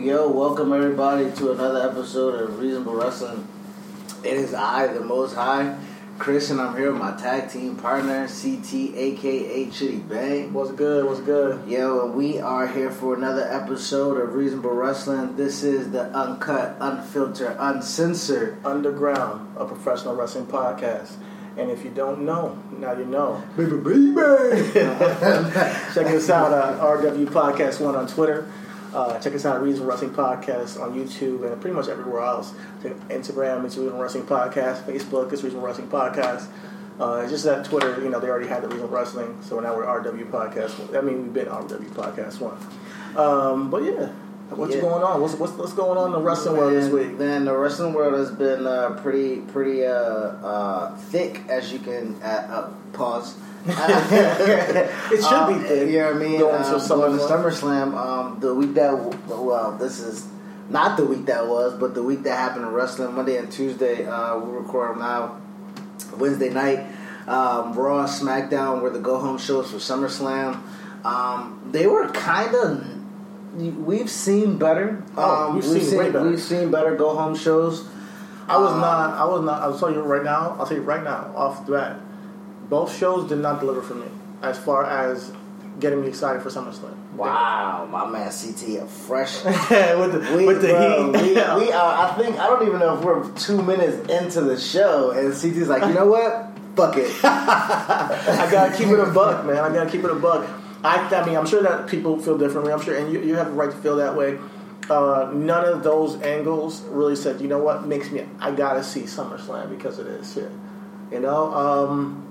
Yo, welcome everybody to another episode of Reasonable Wrestling. It is I, the Most High, Chris, and I'm here with my tag team partner, CT, aka Chitty Bang. What's good? What's good? Yo, and we are here for another episode of Reasonable Wrestling. This is the uncut, unfiltered, uncensored. Underground, a professional wrestling podcast. And if you don't know, now you know. Baby, baby! Check us out uh, at RW Podcast One on Twitter. Uh, check us out at Reason Wrestling Podcast on YouTube and pretty much everywhere else. Instagram, it's Reason Wrestling Podcast. Facebook, it's Reason Wrestling Podcast. Uh, it's just that Twitter, you know, they already had the Reason Wrestling, so now we're RW Podcast. I mean, we've been RW Podcast One. Um, but yeah, what's Yeah. going on? What's, what's what's going on in the wrestling world this week? Man, the wrestling world has been uh, pretty, pretty uh, uh, thick, as you can uh, uh, pause. It should be Um, thick. You know what I mean? Going Um, to going to SummerSlam. Um, the week that well, this is not the week that was, but the week that happened in wrestling. Monday and Tuesday, uh, we record now. Wednesday night, um, Raw, SmackDown were the go home shows for SummerSlam. Um, they were kind of. We've seen better. Oh, um, we've seen way better. We've seen better go home shows. I was Um, not. I was not. I'll tell you right now. I'll tell you right now, off the bat, both shows did not deliver for me as far as getting me excited for SummerSlam. Wow, my man CT, a fresh. with the, We, with the bro, heat. we, we are. I think I don't even know if we're two minutes into the show, and CT's like, you know what? Fuck it. I gotta keep it a buck, man. I gotta keep it a buck. I, I mean, I'm sure that people feel differently. I'm sure, and you, you have the right to feel that way. Uh, none of those angles really said, you know what makes me. I gotta see SummerSlam because of this shit. You know, um,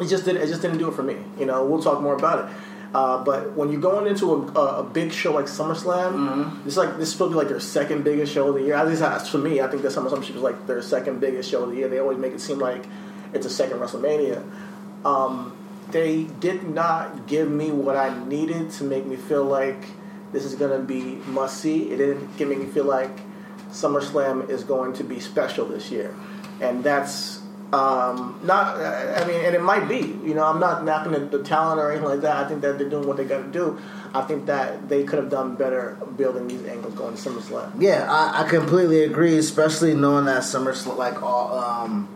it just didn't. It just didn't do it for me. You know, we'll talk more about it. Uh, but when you're going into a, a, a big show like SummerSlam, like this is supposed to be like their second biggest show of the year. At least that's for me. I think that SummerSlam should be like their second biggest show of the year. They always make it seem like it's a second WrestleMania. Um, they did not give me what I needed to make me feel like this is going to be must see. It didn't give me feel like SummerSlam is going to be special this year, and that's um, not. I mean, and it might be. You know, I'm not knocking the, the talent or anything like that. I think that they're doing what they got to do. I think that they could have done better building these angles going to SummerSlam. yeah, I, I completely agree, especially knowing that SummerSlam, like all, um,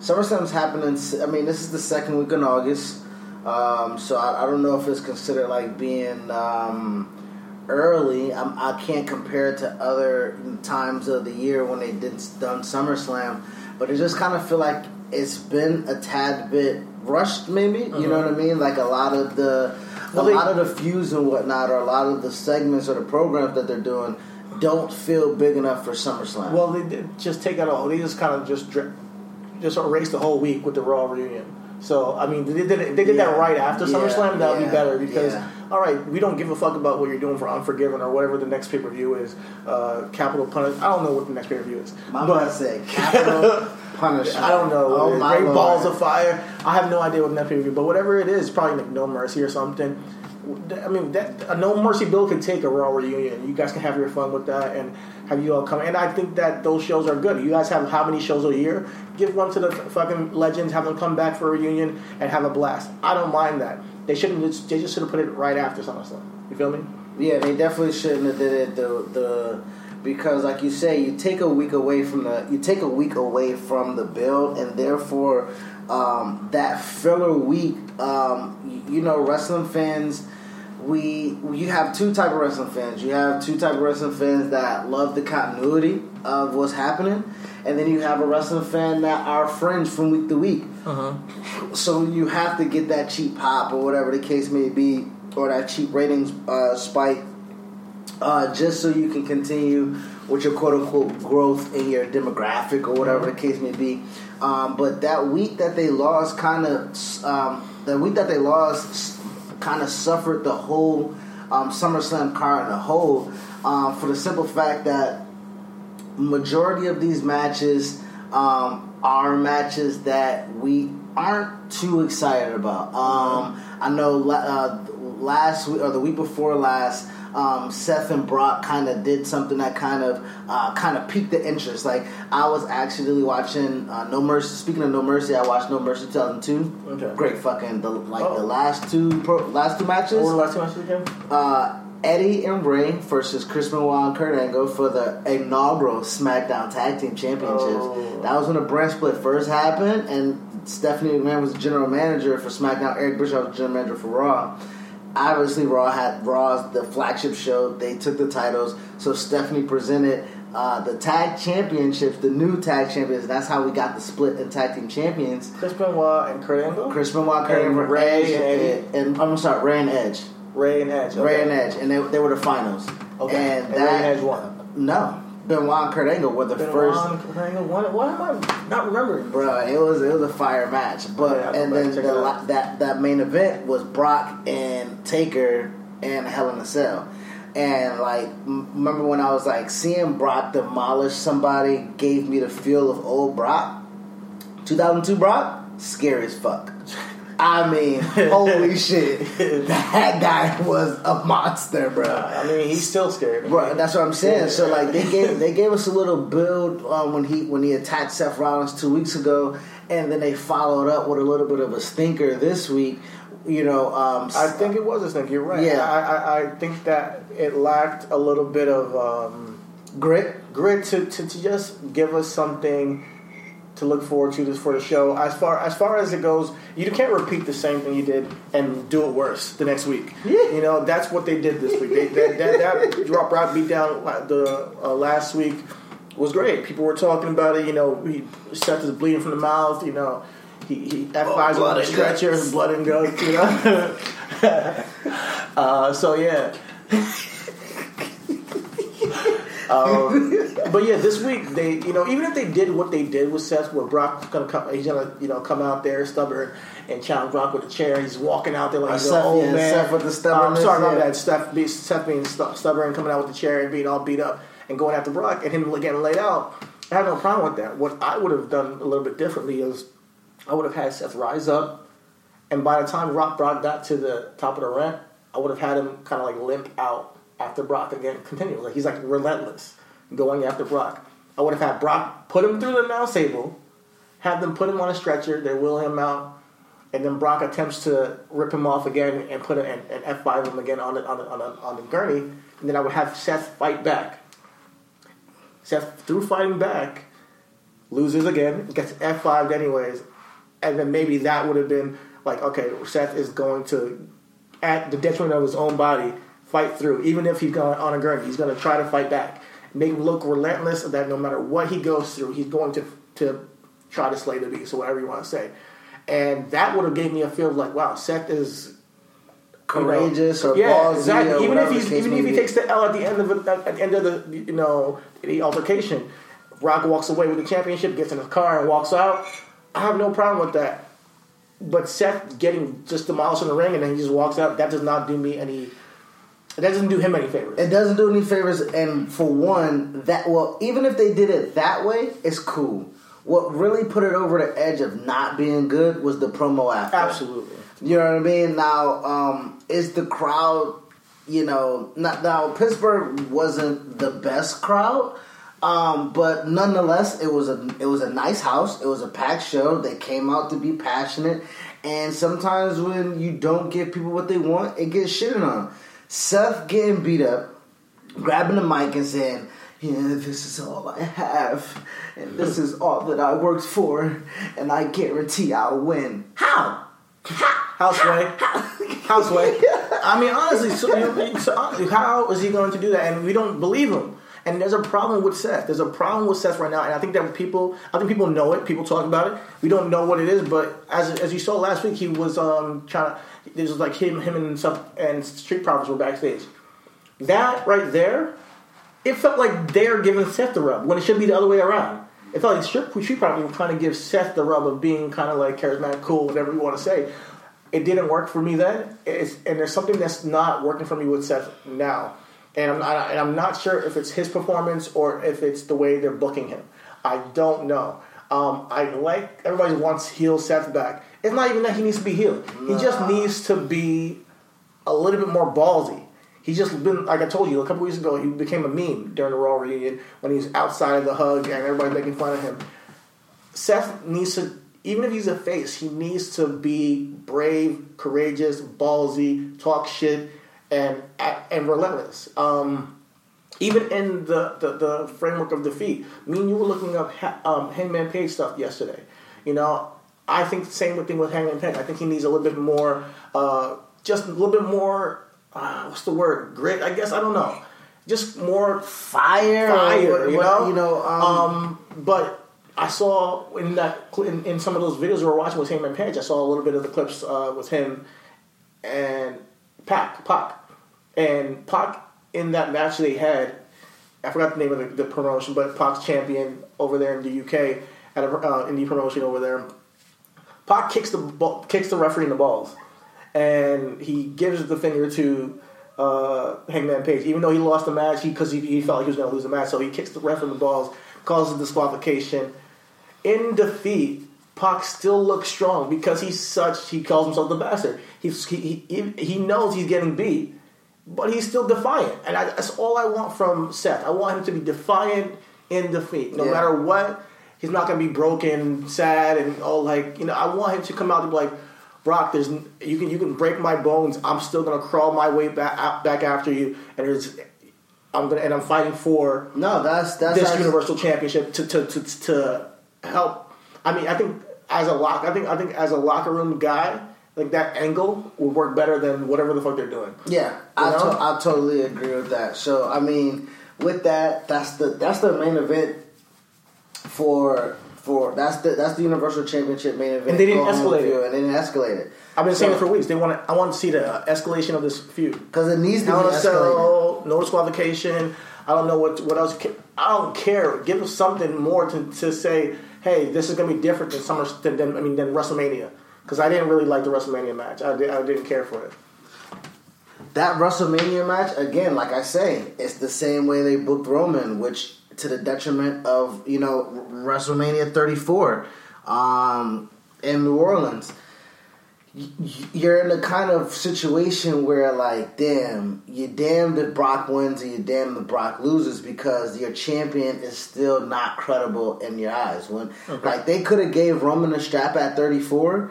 SummerSlam's happening. I mean, this is the second week in August, um, so I, I don't know if it's considered like being um, early. I'm, I can't compare it to other times of the year when they did done SummerSlam, but it just kind of feel like it's been a tad bit rushed. Maybe you know what I mean? Like a lot of the Well, a they- lot of the feuds and whatnot, or a lot of the segments or the programs that they're doing, don't feel big enough for SummerSlam. Well, they did just take it all. They just kind of just dri- just erased the whole week with the Raw reunion. So I mean, they did it, they did Yeah. that right after Yeah, SummerSlam. That would yeah, be better because all right, we don't give a fuck about what you're doing for Unforgiven or whatever the next pay per view is. Uh, Capital Punish. I don't know what the next pay per view is. my but said Capital Punishment. I don't know. Oh Great Lord. balls of fire. I have no idea what next pay but whatever it is, probably like No Mercy or something. I mean, that a No Mercy Bill could take a Raw reunion. You guys can have your fun with that and have you all come. And I think that those shows are good. You guys have how many shows a year? Give one to the fucking legends. Have them come back for a reunion and have a blast. I don't mind that. They shouldn't. Just, they just should have put it right after SummerSlam. You feel me? Yeah, they definitely shouldn't have did it. The the because like you say, you take a week away from the you take a week away from the build, and therefore um, that filler week, um, you, you know, wrestling fans. We you have two type of wrestling fans. You have two type of wrestling fans that love the continuity of what's happening, and then you have a wrestling fan that are friends from week to week. So you have to get that cheap pop or whatever the case may be, or that cheap ratings uh, spike, uh, just so you can continue with your quote unquote growth in your demographic or whatever the case may be. Um, but that week that they lost, kind of, um, the week that they lost, kind of suffered the whole um, SummerSlam card in a whole, um, for the simple fact that majority of these matches um, are matches that we aren't too excited about. Um, I know uh, last week or the week before last. Um, Seth and Brock kind of did something that kind of uh, kind of piqued the interest. Like I was actually watching uh, No Mercy. Speaking of No Mercy, I watched No Mercy 2002. Okay. Great fucking the like Oh. the last two pro, last two matches What were the last two matches again? uh, Eddie and Rey versus Chris Benoit and Kurt Angle for the inaugural SmackDown Tag Team Championships. Oh. That was when the brand split first happened, and Stephanie McMahon was general manager for SmackDown. Eric Bischoff was general manager for Raw. Obviously, Raw had Raw's the flagship show. They took the titles, so Stephanie presented uh, the tag championships, the new tag champions. That's how we got the split in tag team champions. Chris Benoit and Kurt Angle. Chris Benoit, Kurt And Angle, Rey Edge, and and, and I'm sorry, Rey and Edge. Rey and Edge. Rey and Edge, and they, they were the finals. Okay. And And that Rey and Edge won. no, Benoit and Kurt Angle were the Benoit first. and Kurt Angle won. Why am I not remembering? Bro, it was it was a fire match, but Yeah, and then the, out. that that main event was Brock and Taker and Hell in a Cell, and like m- remember when I was like seeing Brock demolish somebody gave me the feel of old Brock, 2002 Brock, scary as fuck. I mean, holy shit, that guy was a monster, bro. I mean, he's still scared. Bro, that's what I'm saying. So like they gave they gave us a little build um, when he when he attacked Seth Rollins two weeks ago, and then they followed up with a little bit of a stinker this week. You know, um, I think it was a stinker. You're right. Yeah. I, I, I think that it lacked a little bit of um, grit. grit to, to, to just give us something to look forward to this for the show. As far as far as it goes, you can't repeat the same thing you did and do it worse the next week. Yeah. You know that's what they did this week. They, that, that, that drop rock beat down the uh, last week was great. People were talking about it. You know, he Seth is bleeding from the mouth. You know. He, he F5's on the stretcher, blood and guts, you know. uh, so yeah, um, but yeah, this week they, you know, even if they did what they did with Seth, where Brock's gonna come, he's gonna, you know, come out there stubborn and challenge Brock with a chair. He's walking out there like Uh, Seth, old yeah, man. Seth with the stubbornness, Um, sorry about yeah. that. Seth, be, Seth being stu- stubborn, coming out with the chair and being all beat up and going after Brock and him getting laid out. I have no problem with that. What I would have done a little bit differently is I would have had Seth rise up, and by the time Rock Brock got to the top of the ramp, I would have had him kind of like limp out after Brock again. Continue like he's like relentless going after Brock. I would have had Brock put him through the announce table, have them put him on a stretcher, they wheel him out, and then Brock attempts to rip him off again and put a, and, and F five him again on the on the, on the on the gurney, and then I would have Seth fight back. Seth through fighting back loses again, gets F five anyways, and then maybe that would have been like, okay, Seth is going to, at the detriment of his own body, fight through. Even if he's going on a gurney, he's going to try to fight back, make him look relentless. That no matter what he goes through, he's going to to try to slay the beast or whatever you want to say. And that would have gave me a feel of like, wow, Seth is Courageous or yeah, ballsy exactly. or even if he's even if he be. takes the L at the end of it, at the end of the you know the altercation, Rock walks away with the championship, gets in his car and walks out. I have no problem with that. But Seth getting just demolished in the ring and then he just walks out, that does not do me any. That doesn't do him any favors. It doesn't do any favors, and for one, that well, even if they did it that way, it's cool. what really put it over the edge of not being good was the promo after. Absolutely. You know what I mean? Now, um, is the crowd, you know, not, now Pittsburgh wasn't the best crowd, um, but nonetheless, it was a it was a nice house. It was a packed show. They came out to be passionate, and sometimes when you don't give people what they want, it gets shitted on. Seth getting beat up, grabbing the mic and saying, "Yeah, this is all I have, and this is all that I worked for, and I guarantee I'll win." How? Houseway. Houseway. I mean, honestly, so, you, so, uh, how is he going to do that? And we don't believe him. And there's a problem with Seth. There's a problem with Seth right now, and I think that people, I think people know it. People talk about it. We don't know what it is, but as as you saw last week, he was um trying. to This was like him, him and stuff, and Street Profits were backstage. That right there, it felt like they're giving Seth the rub when it should be the other way around. It felt like Street, Street Profits were trying to give Seth the rub of being kind of like charismatic, cool, whatever you want to say. It didn't work for me then, it's, and there's something that's not working for me with Seth now and I'm not, and I'm not sure if it's his performance or if it's the way they're booking him. I don't know. Um, I like everybody wants heel Seth back. It's not even that he needs to be healed. He just needs to be a little bit more ballsy. He's just been like I told you a couple weeks ago. He became a meme during the Raw reunion when he was outside of the hug and everybody making fun of him. Seth needs to, even if he's a face, he needs to be brave, courageous, ballsy, talk shit, and and relentless. Um, even in the, the, the, framework of defeat, me and you were looking up um, Hangman Page stuff yesterday. You know, I think the same thing with Hangman Page. I think he needs a little bit more, uh, just a little bit more. Uh, what's the word? Grit? I guess I don't know. Just more fire, fire. you know, you know. Um, um, but I saw in that in, in, some of those videos we were watching with Hangman Page, I saw a little bit of the clips uh, with him and Pac, Pac, and Pac in that match they had. I forgot the name of the, the promotion, but Pac's champion over there in the UK at an uh, indie promotion over there. Pac kicks the ball, kicks the referee in the balls, and he gives the finger to uh, Hangman Page, even though he lost the match because he, he, felt like he was going to lose the match. So he kicks the ref in the balls, causes disqualification. In defeat, Pac still looks strong because he's such. He calls himself the bastard. He, he he knows he's getting beat, but he's still defiant, and I, that's all I want from Seth. I want him to be defiant in defeat, no yeah. matter what. He's not going to be broken, sad, and all like you know. I want him to come out and be like, Brock, there's you can you can break my bones. I'm still going to crawl my way back back after you, and there's I'm gonna and I'm fighting for no that's that's this universal championship to, to to to help. I mean, I think as a lock, I think I think as a locker room guy, like that angle would work better than whatever the fuck they're doing. Yeah, I, to- I totally agree with that. So I mean, with that, that's the that's the main event for for that's the that's the Universal Championship main event. And they didn't escalate it. And they didn't escalate it. I've been so, saying it for weeks. They want to, I want to see the uh, escalation of this feud because it needs to Hell be escalated. No disqualification. I don't know what what else. I don't care. Give us something more to, to say. Hey, this is going to be different than Summer. Than, than I mean, than WrestleMania because I didn't really like the WrestleMania match. I, did, I didn't care for it. That WrestleMania match, again, like I say, it's the same way they booked Roman, which to the detriment of you know WrestleMania 34 um, in New Orleans. You're in a kind of situation where, like, damn, you're damned if Brock wins and you're damned if Brock loses because your champion is still not credible in your eyes. When, okay. like, they could have gave Roman a strap at 34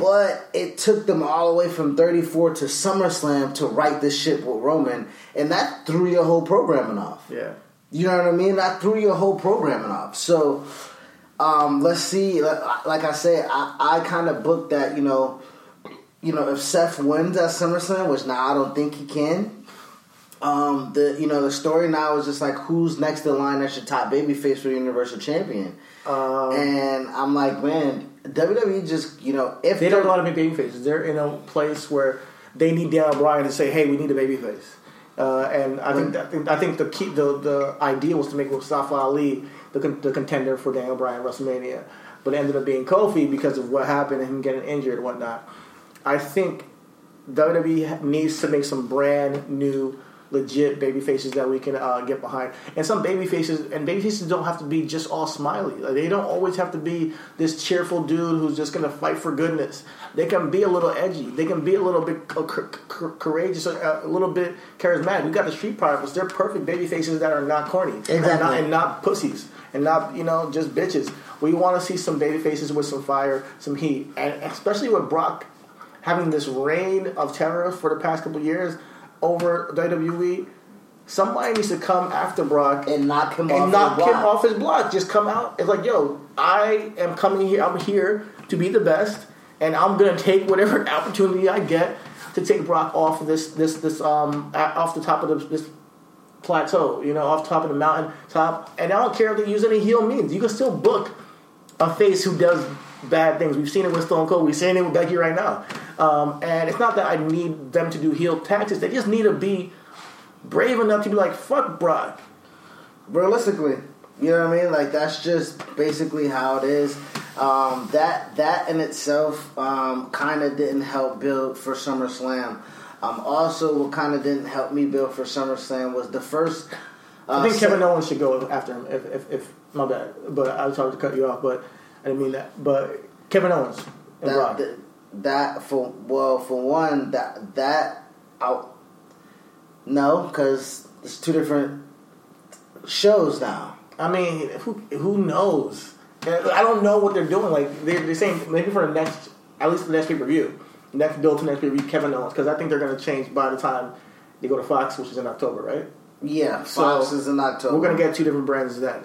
but it took them all the way from 34 to SummerSlam to write this shit with Roman, and that threw your whole programming off. Yeah. You know what I mean? That threw your whole programming off. So, um, let's see. Like I said, I, I kind of booked that. You know, you know, if Seth wins at SummerSlam, which now I don't think he can. Um, the you know the story now is just like who's next in line as your top babyface for the Universal Champion, um, and I'm like, man, WWE just you know if they don't know how to make babyfaces, they're in a place where they need Daniel Bryan to say, "Hey, we need a baby face." Uh, and I think, that, I think the key the the idea was to make Mustafa Ali the, the contender for Daniel Bryan WrestleMania, but it ended up being Kofi because of what happened and him getting injured and whatnot. I think WWE needs to make some brand new legit baby faces that we can uh, get behind. And some baby faces and baby faces don't have to be just all smiley. Like, they don't always have to be this cheerful dude who's just gonna fight for goodness. They can be a little edgy. They can be a little bit c- c- courageous, uh, a little bit charismatic. We got the Street Profits. They're perfect baby faces that are not corny and Exactly. not, and not pussies and not you know just bitches. We want to see some baby faces with some fire, some heat, and especially with Brock having this reign of terror for the past couple years over WWE. Somebody needs to come after Brock and knock him off and knock his him block. off his block. Just come out. It's like, yo, I am coming here. I'm here to be the best, and I'm gonna take whatever opportunity I get to take Brock off this this this um off the top of the, this plateau. You know, off top of the mountain top. And I don't care if they use any heel means. You can still book a face who does bad things. We've seen it with Stone Cold. We've seen it with Becky right now. Um, and it's not that I need them to do heel tactics. They just need to be brave enough to be like, fuck Brock. realistically you know what i mean like that's just basically how it is um, that that in itself um, kind of didn't help build for SummerSlam. Um, also, what kind of didn't help me build for SummerSlam was the first. Uh, I think Kevin Owens should go after him. If, if, if my bad, but I was sorry to cut you off, but I didn't mean that. But Kevin Owens and that, Brock. that that for well for one that that out no because it's two different shows now. I mean, who who knows? I don't know what they're doing. Like they're, they're saying maybe for the next, at least the next pay per view, next build to next pay per view, Kevin Owens, because I think they're going to change by the time they go to Fox, which is in October, right? Yeah, So, Fox is in October. We're going to get two different brands then.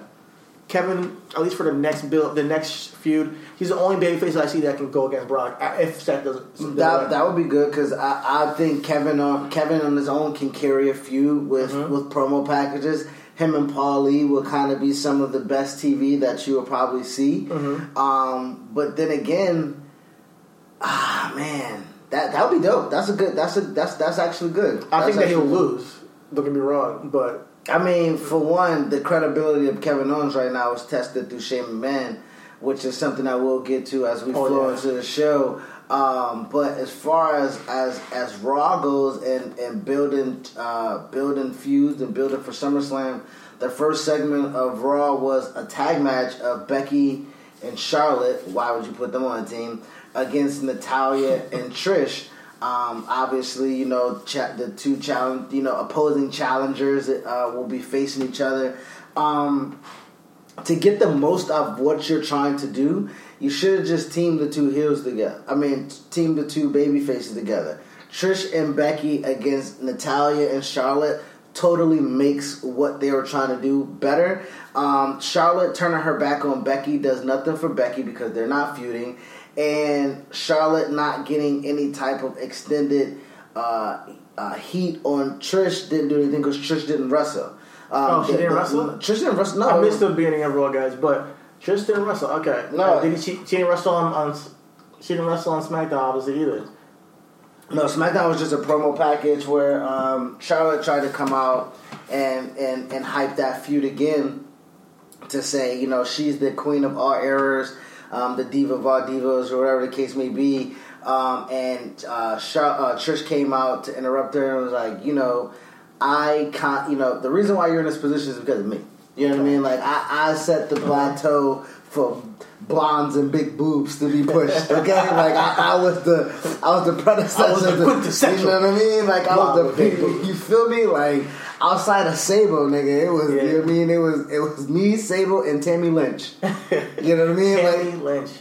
Kevin, at least for the next build, the next feud, he's the only babyface I see that can go against Brock. uh, If Seth doesn't, That, that would be good because I, I think Kevin on Kevin on his own can carry a feud with Mm-hmm. with promo packages. Him and Paul Lee will kind of be some of the best TV that you will probably see. Mm-hmm. Um, but then again, ah man, that that would be dope. That's a good. That's a that's that's actually good. I think that he'll good. lose. Don't get me wrong, but I mean, for one, the credibility of Kevin Owens right now is tested through Shane McMahon, which is something I will get to as we Oh, flow yeah. into the show. Um, but as far as as as Raw goes and and building uh, building feuds and building for SummerSlam, the first segment of Raw was a tag match of Becky and Charlotte. Why would you put them on a team against Natalya and Trish? Um, obviously, you know cha- the two challenge, you know, opposing challengers uh, will be facing each other. Um, to get the most of what you're trying to do, you should have just teamed the two heels together. I mean, teamed the two baby faces together. Trish and Becky against Natalya and Charlotte totally makes what they were trying to do better. Um, Charlotte turning her back on Becky does nothing for Becky because they're not feuding, and Charlotte not getting any type of extended uh, uh, heat on Trish didn't do anything because Trish didn't wrestle. Um, Oh, she didn't the- wrestle? Trish didn't wrestle. No, I missed the beginning of Raw, guys. But Trish didn't wrestle. Okay, No. Uh, did she? She didn't wrestle on, on. She didn't wrestle on SmackDown, obviously either. No, SmackDown was just a promo package where um, Charlotte tried to come out and, and, and hype that feud again to say, you know, she's the queen of all errors, um, the diva of all divas, or whatever the case may be. Um, and uh, uh, Trish came out to interrupt her and was like, you know, I can't, you know, the reason why you're in this position is because of me. You know what I mean? Like, I, I set the plateau for blondes and big boobs to be pushed. Okay, like I, I was the I was the predecessor. I was the quintessential You know what I mean? Like I was the big you feel me? Like outside of Sable, nigga, it was you know what I mean? It was it was me, Sable, and Tammy Lynch. You know what I mean? Tammy Like Lynch.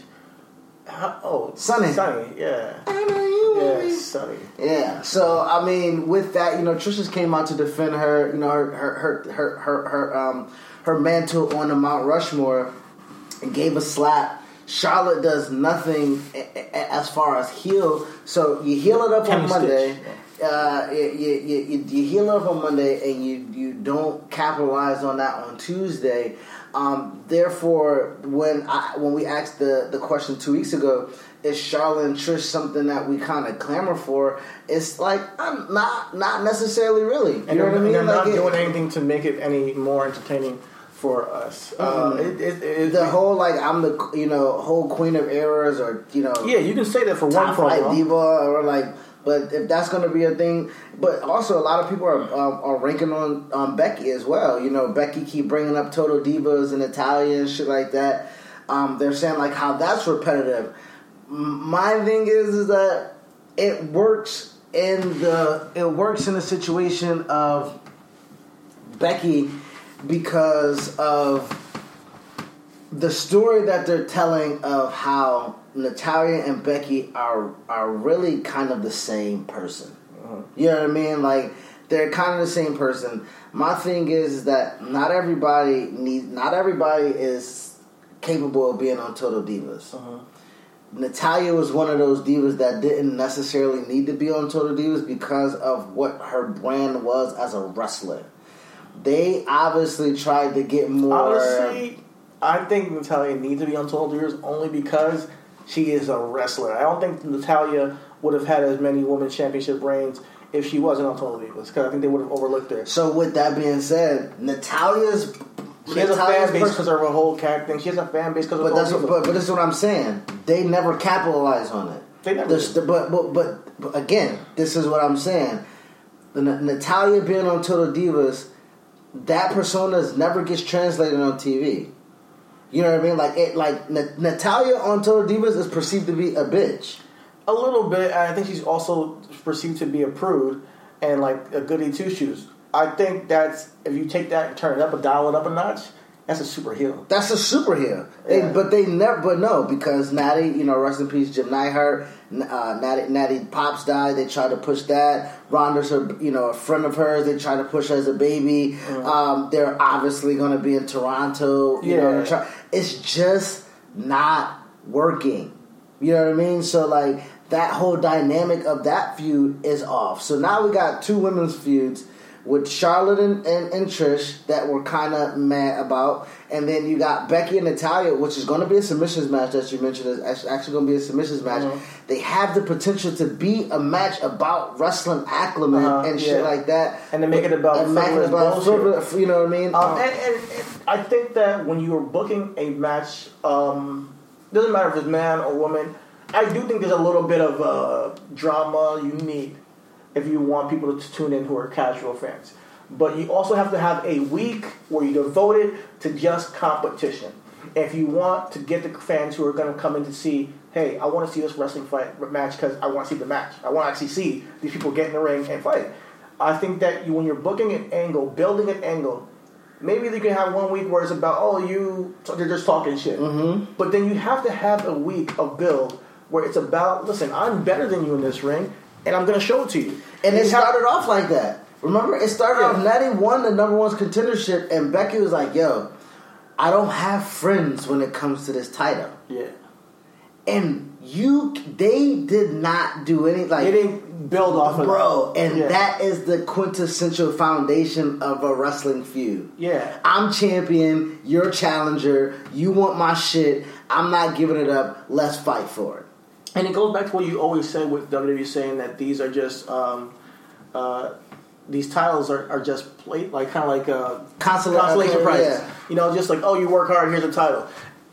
How, oh, Sunny. Sunny, yeah, I know you. yeah. Sunny. Yeah. So I mean, with that, you know, Trisha came out to defend her, you know, her her her her her, her um her mantle on the Mount Rushmore, and gave a slap. Charlotte does nothing as far as heal. So you heal it up Tammy on Monday. Stitch. Uh, you, you, you, you heal up on Monday, and you you don't capitalize on that on Tuesday. Um, therefore, when I when we asked the the question two weeks ago, is Charlotte and Trish something that we kind of clamor for? It's like I'm not not necessarily really. You And know what I mean? they're not it- doing anything to make it any more entertaining for us. Uh, it, it, it, the whole like I'm the you know whole queen of errors or you know yeah, you can say that for one promo. diva or like But if that's going to be a thing, but also a lot of people are um, are ranking on on Becky as well. You know, Becky keep bringing up Total Divas and Italia and shit like that. Um, they're saying like how that's repetitive. My thing is is that it works in the it works in the situation of Becky because of the story that they're telling of how Natalya and Becky are are really kind of the same person. Uh-huh. You know what I mean? Like they're kind of the same person. My thing is that not everybody need not everybody is capable of being on Total Divas. Uh-huh. Natalya was one of those divas that didn't necessarily need to be on Total Divas because of what her brand was as a wrestler. They obviously tried to get more. Honestly, I think Natalya needs to be on Total Divas only because she is a wrestler. I don't think Natalya would have had as many women's championship reigns if she wasn't on Total Divas because I think they would have overlooked her. So with that being said, Natalya's She has a Natalya's fan base because of her whole character. thing. She has a fan base because of But that's what, but, but this is what I'm saying. They never capitalize on it. They never did. but, but but but again, this is what I'm saying. The N- Natalya being on Total Divas, that persona never gets translated on TV. You know what I mean? Like it, like N- Natalya on Total Divas is perceived to be a bitch. A little bit. and I think she's also perceived to be a prude and like a goody two shoes. I think that's if you take that and turn it up a dial it up a notch, that's a super heel. That's a superhero. They, Yeah. But they never, but no, because Natty, you know, rest in peace, Jim Neidhart, uh, Natty, Natty Pops died. They tried to push that. Ronda's her, you know, a friend of hers. They tried to push her as a baby. Um, they're obviously going to be in Toronto. You know, Yeah. they're try- it's just not working. You know what I mean? So like that whole dynamic of that feud is off. So now we got two women's feuds with Charlotte and, and, and Trish that we're kind of mad about, and then you got Becky and Natalya, which is going to be a submissions match that you mentioned is actually- going to be a submissions match. Mm-hmm. They have the potential to be a match about wrestling acclimate Uh-huh, and shit yeah. like that, And to make it about and make it about bullshit. you know what I mean? Um, and, and, and I think that when you're booking a match, um, doesn't matter if it's man or woman. I do think there's a little bit of uh, drama you need if you want people to tune in who are casual fans. But you also have to have a week where you're devoted to just competition. If you want to get the fans who are going to come in to see, hey, I want to see this wrestling fight match because I want to see the match. I want to actually see these people get in the ring and fight. I think that you, when you're booking an angle, building an angle, maybe you can have one week where it's about oh you they're just talking shit mm-hmm. but then you have to have a week of build where it's about listen i'm better than you in this ring and i'm going to show it to you And it you have- started off like that. Remember, it started. Um, Natty won the number one contendership, and Becky was like, "Yo, I don't have friends when it comes to this title." yeah And you, they did not do any like, they didn't build off of bro. And yeah. that is the quintessential foundation of a wrestling feud. yeah I'm champion. You're challenger. You want my shit. I'm not giving it up. Let's fight for it. And it goes back to what you always said with WWE saying that these are just um, uh, these titles are, are just plate like kind of like uh, Consola- consolation prizes. yeah. You know, just like oh, you work hard, here's a title.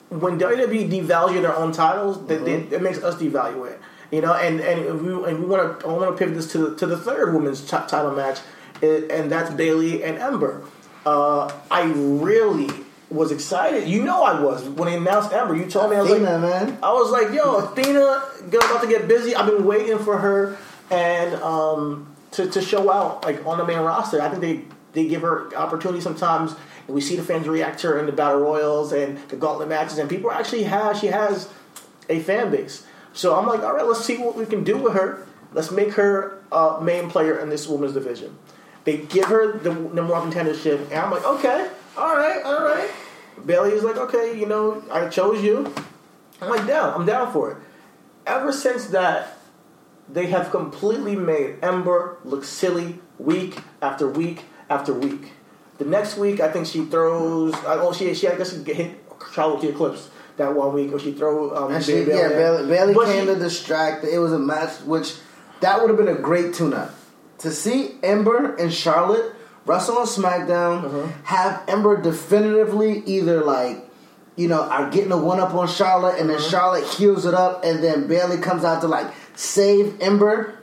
When WWE devalue their own titles, that they, it makes us devalue it. You know, and and we and we want to I want to pivot this to the, to the third women's t- title match, and that's Bayley and Ember. Uh, I really was excited. You know, I was when they announced Ember. You told me I was Athena, like, man. I was like, yo, Athena about to get busy. I've been waiting for her and um, to, to show out like on the main roster. I think they, they give her opportunity sometimes. And we see the fans react to her in the battle royals and the gauntlet matches, and people actually have she has a fan base. So I'm like, all right, let's see what we can do with her. Let's make her a main player in this women's division. They give her the number one contendership, and I'm like, okay, all right, all right. Bayley is like, okay, you know, I chose you. I'm like, down. I'm down for it. Ever since that, they have completely made Ember look silly week after week after week. The next week, I think she throws. Oh, she she I guess she hit Charlotte with the Eclipse that one week, or she throw. Um, And she, Bayley yeah. Bayley, Bayley came she- to distract. It was a match which that would have been a great tune-up to see Ember and Charlotte wrestle on SmackDown. Uh-huh. Have Ember definitively either like you know are getting a one up on Charlotte, and then Uh-huh. Charlotte heals it up, and then Bayley comes out to like save Ember.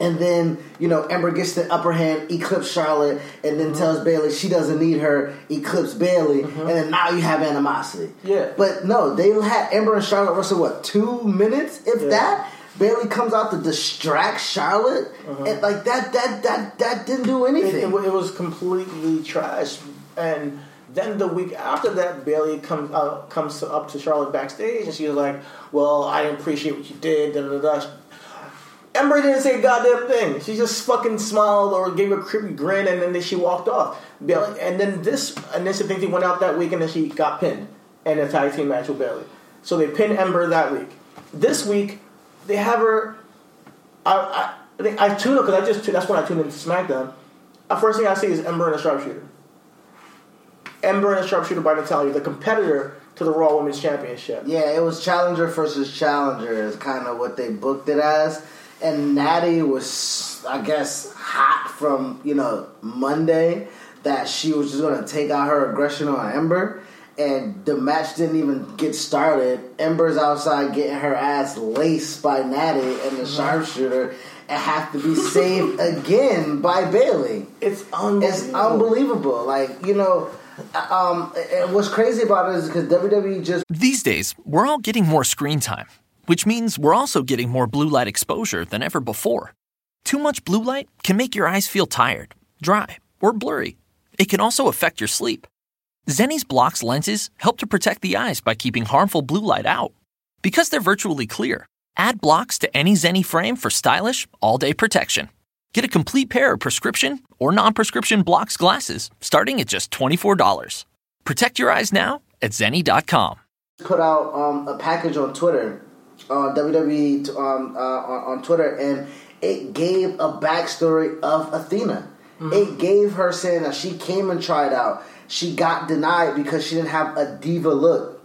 And then, you know, Ember gets the upper hand, eclipse Charlotte, and then mm-hmm. tells Bayley she doesn't need her, eclipse Bayley, mm-hmm. and then now you have animosity. Yeah. But no, they had Ember and Charlotte wrestle, what, two minutes, if Yeah. that? Bayley comes out to distract Charlotte, uh-huh. and like that, that, that, that didn't do anything. it, it was completely trash. And then the week after that, Bayley comes uh, comes up to Charlotte backstage, and she was like, "Well, I appreciate what you did." Da da da. Ember didn't say a goddamn thing. She just fucking smiled or gave a creepy grin, and then she walked off. Bayley, and then this thing, she went out that week, and then she got pinned in a tag team match with Bayley. So they pinned Ember that week. This week, they have her. I I, I tuned because I just that's when I tuned into SmackDown. The first thing I see is Ember and a sharpshooter. Ember and a sharpshooter by Natalya, the competitor to the Raw Women's Championship. Yeah, it was Challenger versus Challenger is kind of what they booked it as. And Natty was, I guess, hot from, you know, Monday that she was just going to take out her aggression on Ember. And the match didn't even get started. Ember's outside getting her ass laced by Natty and the sharpshooter and have to be saved again by Bayley. It's unbelievable. It's unbelievable. Like, you know, um, and what's crazy about it is because WWE just These days, we're all getting more screen time, which means we're also getting more blue light exposure than ever before. Too much blue light can make your eyes feel tired, dry, or blurry. It can also affect your sleep. Zenni's Blokz lenses help to protect the eyes by keeping harmful blue light out. Because they're virtually clear, add Blokz to any Zenni frame for stylish, all day protection. Get a complete pair of prescription or non prescription Blokz glasses starting at just $24. Protect your eyes now at Zenni.com. put out um, a package on Twitter, on WWE t- um, uh, on, on Twitter, and it gave a backstory of Athena. It gave her saying that she came and tried out. She got denied because she didn't have a diva look,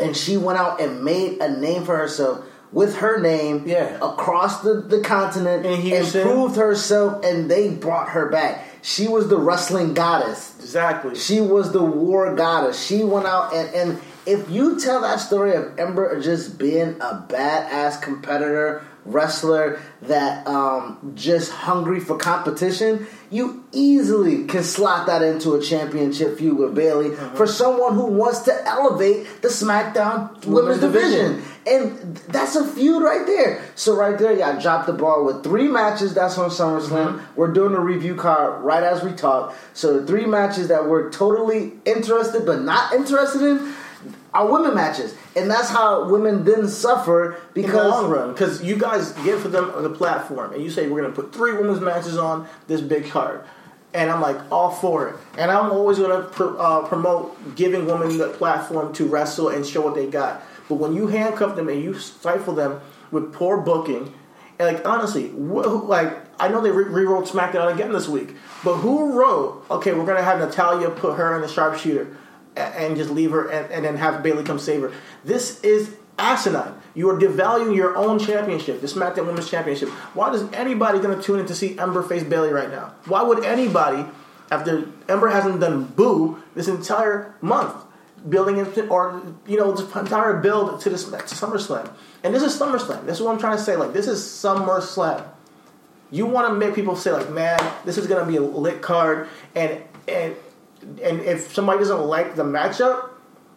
and she went out and made a name for herself with her name Yeah. across the, the continent In and Houston. proved herself, and they brought her back. She was the wrestling goddess. exactly. She was the war goddess. She went out and, and if you tell that story of Ember just being a badass competitor, wrestler that um, just hungry for competition, you easily can slot that into a championship feud with Bayley for someone who wants to elevate the SmackDown Women's, Women's division. division. And that's a feud right there. So right there, y'all dropped the ball with three matches. That's on SummerSlam. We're doing a review card right as we talk. So the three matches that we're totally interested but not interested in are women matches, and that's how women then suffer in the because long run, because you guys give for them the platform, and you say we're going to put three women's matches on this big card, and I'm like all for it, and I'm always going to pr- uh, promote giving women the platform to wrestle and show what they got. But when you handcuff them and you stifle them with poor booking, and like honestly, wh- like I know they re- rewrote SmackDown again this week, but who wrote? Okay, we're going to have Natalya put her in the sharpshooter and just leave her and, and then have Bayley come save her. This is asinine. You are devaluing your own championship, the SmackDown Women's Championship. Why is anybody going to tune in to see Ember face Bayley right now? Why would anybody, after Ember hasn't done boo this entire month, building or you know, this entire build to this to SummerSlam? And this is SummerSlam. This is what I'm trying to say. Like this is SummerSlam you want to make people say like, man, this is going to be a lit card, and and and if somebody doesn't like the matchup,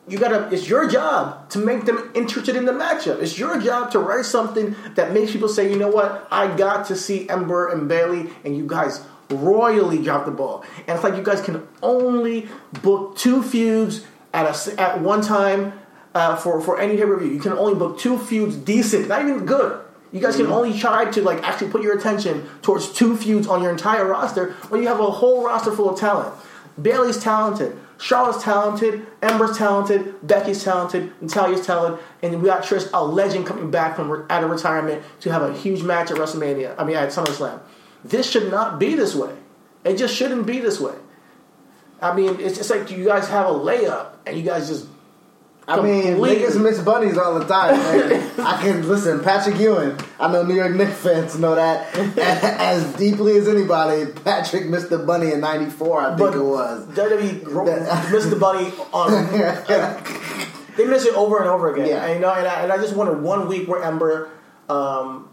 you gotta. It's your job to make them interested in the matchup. It's your job to write something that makes people say, you know what, I got to see Ember and Bayley, and you guys royally dropped the ball. And it's like you guys can only book two feuds at a at one time uh, for for any pay per view. You can only book two feuds decent, not even good. You guys can only try to like actually put your attention towards two feuds on your entire roster when you have a whole roster full of talent. Bayley's talented, Charlotte's talented, Ember's talented, Becky's talented, Natalya's talented, and we got Trish, a legend, coming back from re- out of retirement to have a huge match at WrestleMania. I mean, at SummerSlam. This should not be this way. It just shouldn't be this way. I mean, it's just like you guys have a layup and you guys just. I mean, niggas miss bunnies all the time. man. I can listen, Patrick Ewing. I know New York Knicks fans know that as deeply as anybody. Patrick missed the bunny in '94, I think But it was. WWE missed the bunny on. they miss it over and over again. Yeah. And, you know, and I, and I just wanted one week where Ember um,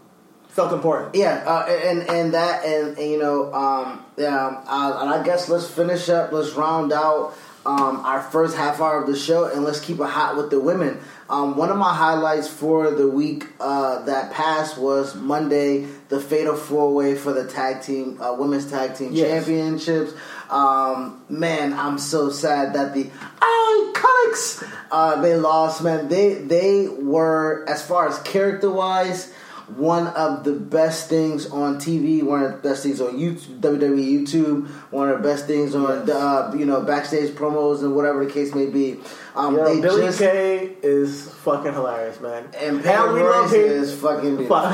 felt important. Yeah, uh, and and that and, and you know, um, yeah, uh, and I guess let's finish up. Let's round out um, our first half hour of the show, and let's keep it hot with the women. Um, one of my highlights for the week uh, that passed was Monday, the fatal four way for the tag team, uh, women's tag team Yes. championships. Um, man, I'm so sad that the Iconics uh, they lost. Man, they they were as far as character wise. One of the best things on TV, one of the best things on YouTube, WWE YouTube, one of the best things on the, uh, you know backstage promos and whatever the case may be. Um, Yo, Billie just Kay is fucking hilarious, man. and Pam we love him. is fucking beautiful.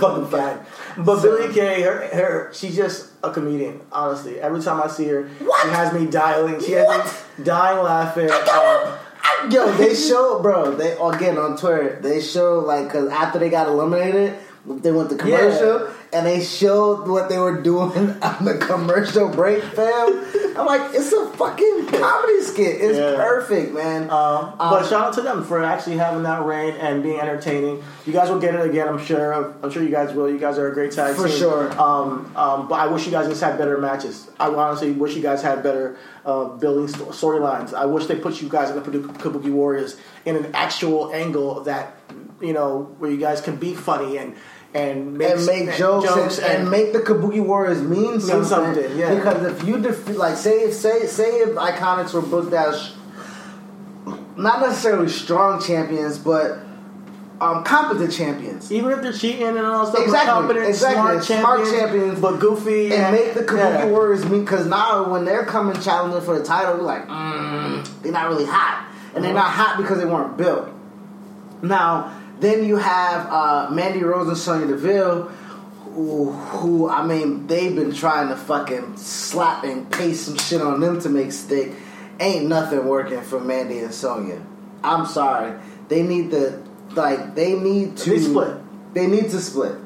Fucking fine. But So- Billie Kay, her, her, she's just a comedian. Honestly, every time I see her, What? she has me dialing. She has What? me dying laughing. Um, Yo, they show, bro. They again on Twitter. They show like because after they got eliminated, they went to commercial and they showed what they were doing on the commercial break, fam. I'm like, it's a fucking comedy skit. It's Yeah. perfect, man. Um, but Um, shout out to them for actually having that reign and being entertaining. You guys will get it again, I'm sure. I'm sure you guys will. You guys are a great tag For team. sure. Um, um, but I wish you guys just had better matches. I honestly wish you guys had better uh, building storylines. I wish they put you guys in the Kabuki Warriors in an actual angle that you know where you guys can be funny and and make, and make jokes, and, and make the Kabuki Warriors mean something. something, yeah. Because if you defeat, like, say if say say if Iconics were booked as not necessarily strong champions, but um, competent champions. even if they're cheating and all that stuff, Exactly, competent, exactly. smart, Smart champions, champions. but goofy and make the Kabuki yeah. Warriors mean because now when they're coming challenging for the title, we're like, mm, they're not really hot, and they're not hot because they weren't built. Now, then you have uh, Mandy Rose and Sonya Deville, who, who I mean, they've been trying to fucking slap and paste some shit on them to make stick. Ain't nothing working for Mandy and Sonya. I'm sorry, they need to like they need to They split. They need to split.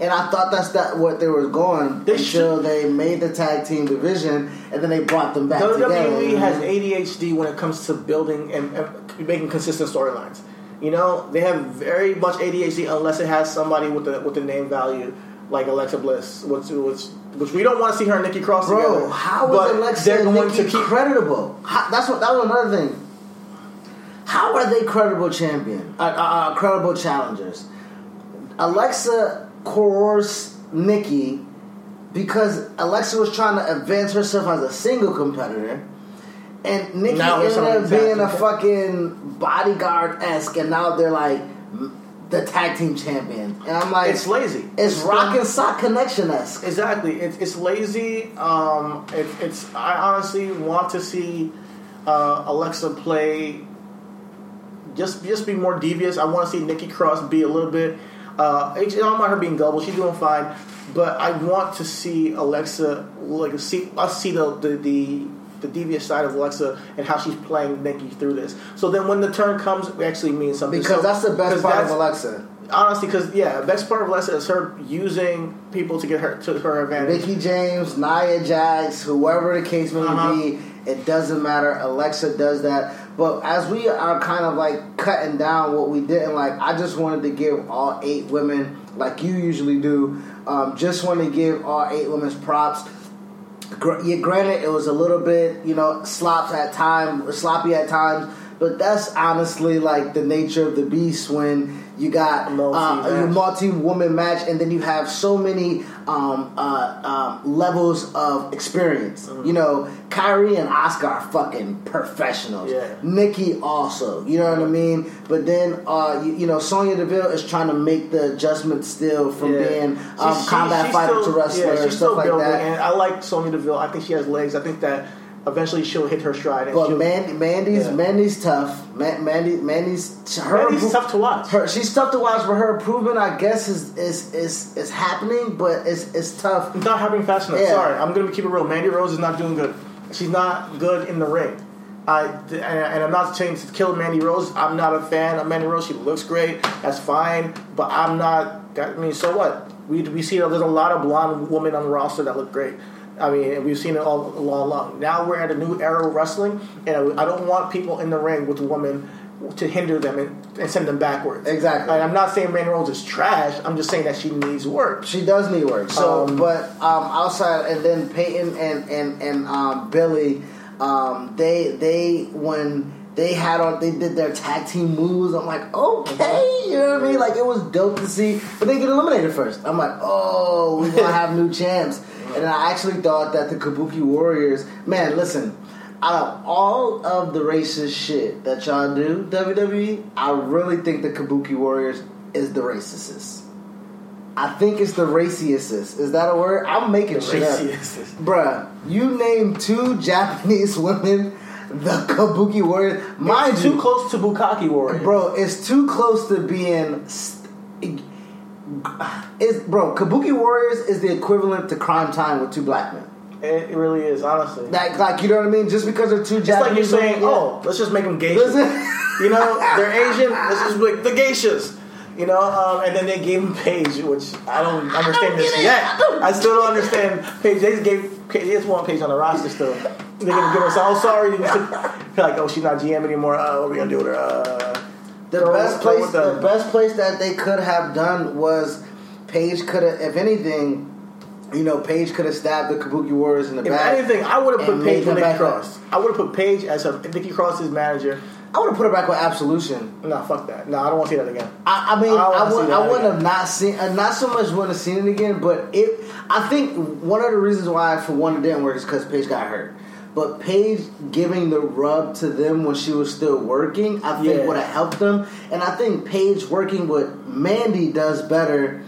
And I thought that's that what they were going They until should- they made the tag team division, and then they brought them back together. WWE E has ADHD when it comes to building and, and making consistent storylines. You know, they have very much ADHD unless it has somebody with the with the name value like Alexa Bliss, which which, which we don't want to see her and Nikki Cross Bro, together. how but Alexa they're going Nikki to keep creditable? How, that's what that was another thing. How are they credible champion? Uh, uh, uh, credible challengers. Alexa coerced Nikki because Alexa was trying to advance herself as a single competitor. And Nikki Now ended up being a fucking bodyguard esque, and now they're like the tag team champion. And I'm like, It's lazy. It's It's rock and sock connection esque. Exactly. It's it's lazy. Um, it, it's I honestly want to see uh, Alexa play. Just just be more devious. I want to see Nikki Cross be a little bit. Uh, I don't mind her being gullible. She's doing fine, but I want to see Alexa like see us see the the. the the devious side of Alexa and how she's playing Nikki through this. So then, when the turn comes, it actually means something. Because So- that's the best part of Alexa. honestly, because yeah, best part of Alexa is her using people to get her to her advantage. Nikki James, Nia Jax, whoever the case may Uh-huh. be, it doesn't matter. Alexa does that. But as we are kind of like cutting down what we didn't like, I just wanted to give all eight women, like you usually do, um, just want to give all eight women's props. Yeah, granted, it was a little bit, you know, slops at time, sloppy at times, but that's honestly like the nature of the beast when you got uh, Multi-match. a multi-woman match, and then you have so many um, uh, um, levels of experience. Mm-hmm. You know, Kairi and Asuka are fucking professionals. Yeah. Nikki also, you know what I mean. But then, uh, you, you know, Sonya Deville is trying to make the adjustment still from Yeah. being um, she- combat she's fighter still- to wrestler, yeah, and stuff like building, that. And I like Sonya Deville. I think she has legs. I think that eventually she'll hit her stride. And But Mandy, Mandy's Yeah. Mandy's tough. Man, Mandy, Mandy's her. Mandy's tough to watch. Her, she's tough to watch, but her improvement, I guess, is is is, is happening. But it's it's tough. It's not happening fast enough. Yeah. Sorry, I'm going to keep it real. Mandy Rose is not doing good. She's not good in the ring. I and, and I'm not saying to kill Mandy Rose. I'm not a fan of Mandy Rose. She looks great. That's fine. But I'm not. I mean, so what? We we see there's a lot of blonde women on the roster that look great. I mean, we've seen it all along. long. Now we're at a new era of wrestling, and I don't want people in the ring with women to hinder them and, and send them backwards. Exactly. And I'm not saying Mandy Rose is trash. I'm just saying that she needs work. She does need work. So, Um, but um, outside, and then Peyton and and and um, Billie, um, they they when they had on they did their tag team moves. I'm like, okay, you know what I mean? Like it was dope to see, but they get eliminated first. I'm like, oh, we're gonna have new champs. And I actually thought that the Kabuki Warriors, man, listen. Out of all of the racist shit that y'all do, WWE, I really think the Kabuki Warriors is the racist. I think it's the raciest. Is that a word? I'm making shit up. Raciest. Bruh, you name two Japanese women, the Kabuki Warriors. Mind It's you, too close to Bukaki Warriors. bro, it's too close to being. St- it's, bro, Kabuki Warriors is the equivalent to Cryme Tyme with two black men. It, it really is, honestly. Like, like you know what I mean? Just because they're two it's like you're saying, yeah. oh, let's just make them geishas. You know, they're Asian. Let's just make the geishas. You know, um, and then they gave him Paige, which I don't understand this yet. I still don't understand Paige. They just gave they just want Paige on the roster still. They're gonna give her some. Oh, sorry. They're like, oh, she's not GM anymore. Uh, what are we gonna do with her? Uh, The throw- best place, the best place that they could have done was Paige could have, if anything, you know, Paige could have stabbed the Kabuki Warriors in the If back. If anything, I would have put Paige with Nikki Cross. I would have put Paige as her Nikki Cross's manager. I would have put her back with Absolution. No, fuck that. No, I don't want to see that again. I, I mean, I I, would, I wouldn't again. have not seen, uh, not so much wouldn't have seen it again, but it. I think one of the reasons why for one it didn't work is because Paige got hurt. But Paige giving the rub to them when she was still working, I think Yeah. would have helped them. And I think Paige working with Mandy does better.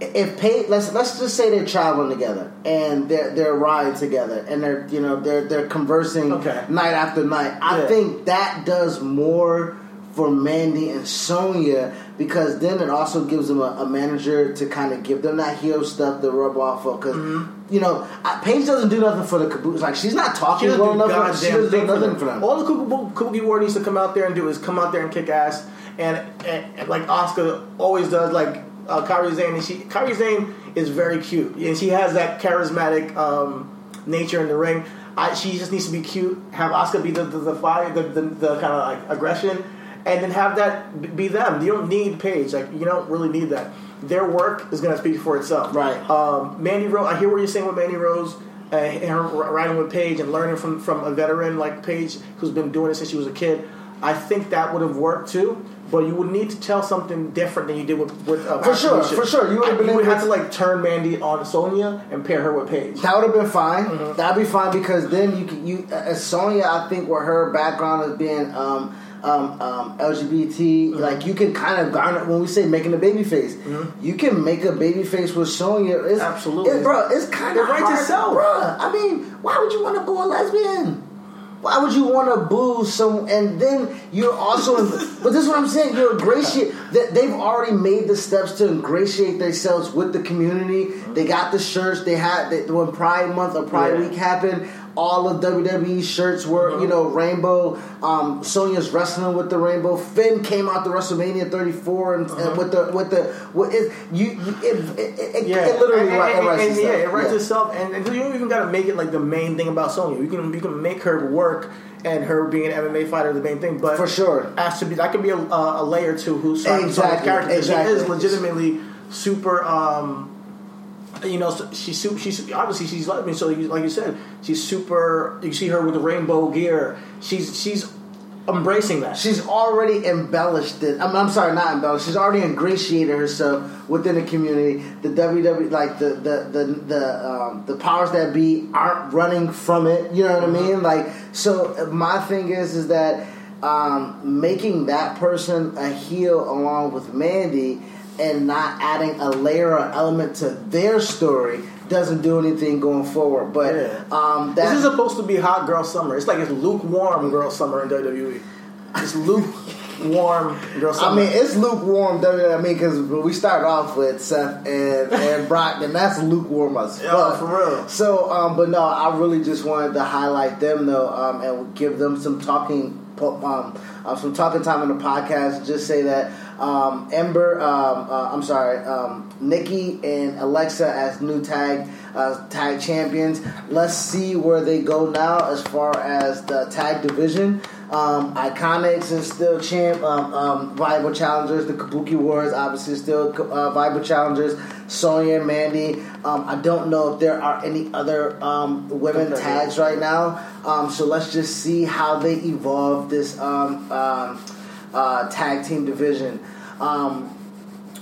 If Paige, let's let's just say they're traveling together and they're they're riding together and they're you know they're they're conversing Okay. night after night. I Yeah. think that does more for Mandy and Sonya because then it also gives them a, a manager to kind of give them that heel stuff to rub off of. Because mm-hmm. You know, I, Paige doesn't do nothing for the caboose. Like she's not talking doesn't well do enough. For, she doesn't do thing for nothing them. for them. All the Kabuki, Kabuki War needs to come out there and do is come out there and kick ass, and, and, and like Asuka always does, like uh, Kairi Sane. And she, Kairi Sane is very cute, and she has that charismatic um, nature in the ring. I, she just needs to be cute. Have Asuka be the the, the fire, the, the, the kind of like aggression, and then have that be them. You don't need Paige. Like you don't really need that. Their work is going to speak for itself. Right. Um, Mandy Rose. I hear what you're saying with Mandy Rose. Uh, and her riding with Paige and learning from, from a veteran like Paige who's been doing it since she was a kid. I think that would have worked too, but you would need to tell something different than you did with, with uh, For sure, for sure. You would have been You would have to like turn Mandy on Sonya and pair her with Paige. That would have been fine. Mm-hmm. That'd be fine because then you could you as Sonya. I think with her background as being um, um, um, LGBT, Mm-hmm. like you can kind of garner when we say making a baby face. You can make a baby face with Sonya. It's, Absolutely. it- bro. It's kind of writes hard, itself. bro. I mean, why would you want to boo a lesbian? Why would you want to boo some? And then you're also, but this is what I'm saying. You're ingratiate. That they've already made the steps to ingratiate themselves with the community. They got the shirts. They had they, when Pride Month or Pride Yeah. Week happened. All of WWE shirts were you know rainbow. Um, Sonya's wrestling with the rainbow. Finn came out to WrestleMania 34 and, and with the with the with it, you, you it, it, it, Yeah, it literally and, writes and, and, itself. yeah, it writes Yeah. itself, and, and you don't even got to make it like the main thing about Sonya. You can you can make her work and her being an MMA fighter the main thing, but For sure. has to be that could be a, a layer to who's Sonya's Exactly, character. exactly. She is legitimately super. Um, you know, she's super. She's obviously she's like me. So you- like you said, she's super. You see her with the rainbow gear. She's she's embracing that. She's already embellished it. I'm, I'm sorry, not embellished. She's already ingratiated herself within the community. The WWE, like the the the the, um, the powers that be, aren't running from it. You know what I mean? Like, so my thing is, is that um, making that person a heel along with Mandy and not adding a layer or element to their story doesn't do anything going forward. But Yeah. um, that this is supposed to be hot girl summer. It's like it's lukewarm girl summer in WWE. It's lukewarm girl summer. I mean, it's lukewarm. WWE. I mean, because we started off with Seth and, and Brock, and that's lukewarm as Yeah, for real. So, um, but no, I really just wanted to highlight them though, um, and give them some talking, um, uh, some talking time in the podcast. Just say that um, Ember, um, uh, I'm sorry, um, Nikki and Alexa as new tag uh, tag champions. Let's see where they go now as far as the tag division. Um, Iconics is still champ, um, um, viable challengers. The Kabuki Wars obviously still uh, viable challengers. Sonya and Mandy. Um, I don't know if there are any other um, women tags right now. Um, so let's just see how they evolve this um, um, uh, tag team division. Um,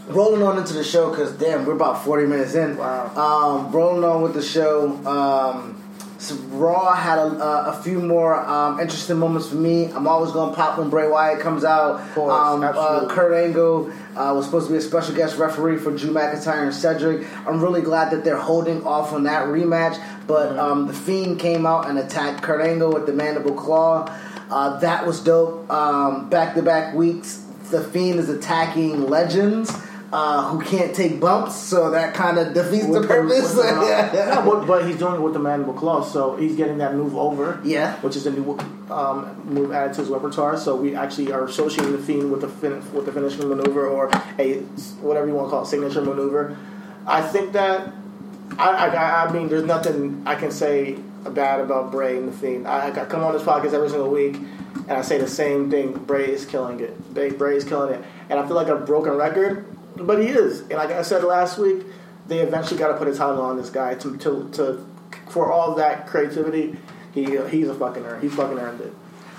rolling on into the show because damn, we're about forty minutes in. Wow. Um, rolling on with the show. Um, so Raw had a, uh, a few more um, interesting moments for me. I'm always going to pop when Bray Wyatt comes out. course, um, uh. Kurt Angle uh, was supposed to be a special guest referee for Drew McIntyre and Cedric. I'm really glad that they're holding off on that rematch. But Mm-hmm. um, the Fiend came out and attacked Kurt Angle with the Mandible Claw. Uh, that was dope. Back to back weeks, the Fiend is attacking legends. Uh, who can't take bumps, so that kind of defeats the With purpose. with the- yeah, but, but he's doing it with the mandible claw, so he's getting that move over. Yeah. which is a new um, move added to his repertoire. So we actually are associating the fiend with the fin- with the finishing maneuver or a whatever you want to call it, signature maneuver. I think that I, I, I mean, there's nothing I can say bad about Bray and the Fiend. I, I come on this podcast every single week, and I say the same thing. Bray is killing it. Bray, Bray is killing it, and I feel like a broken record, but he is. And like I said last week, they eventually got to put a title on this guy to, to, to for all that creativity. He he's a fucking earned. He's fucking earned it.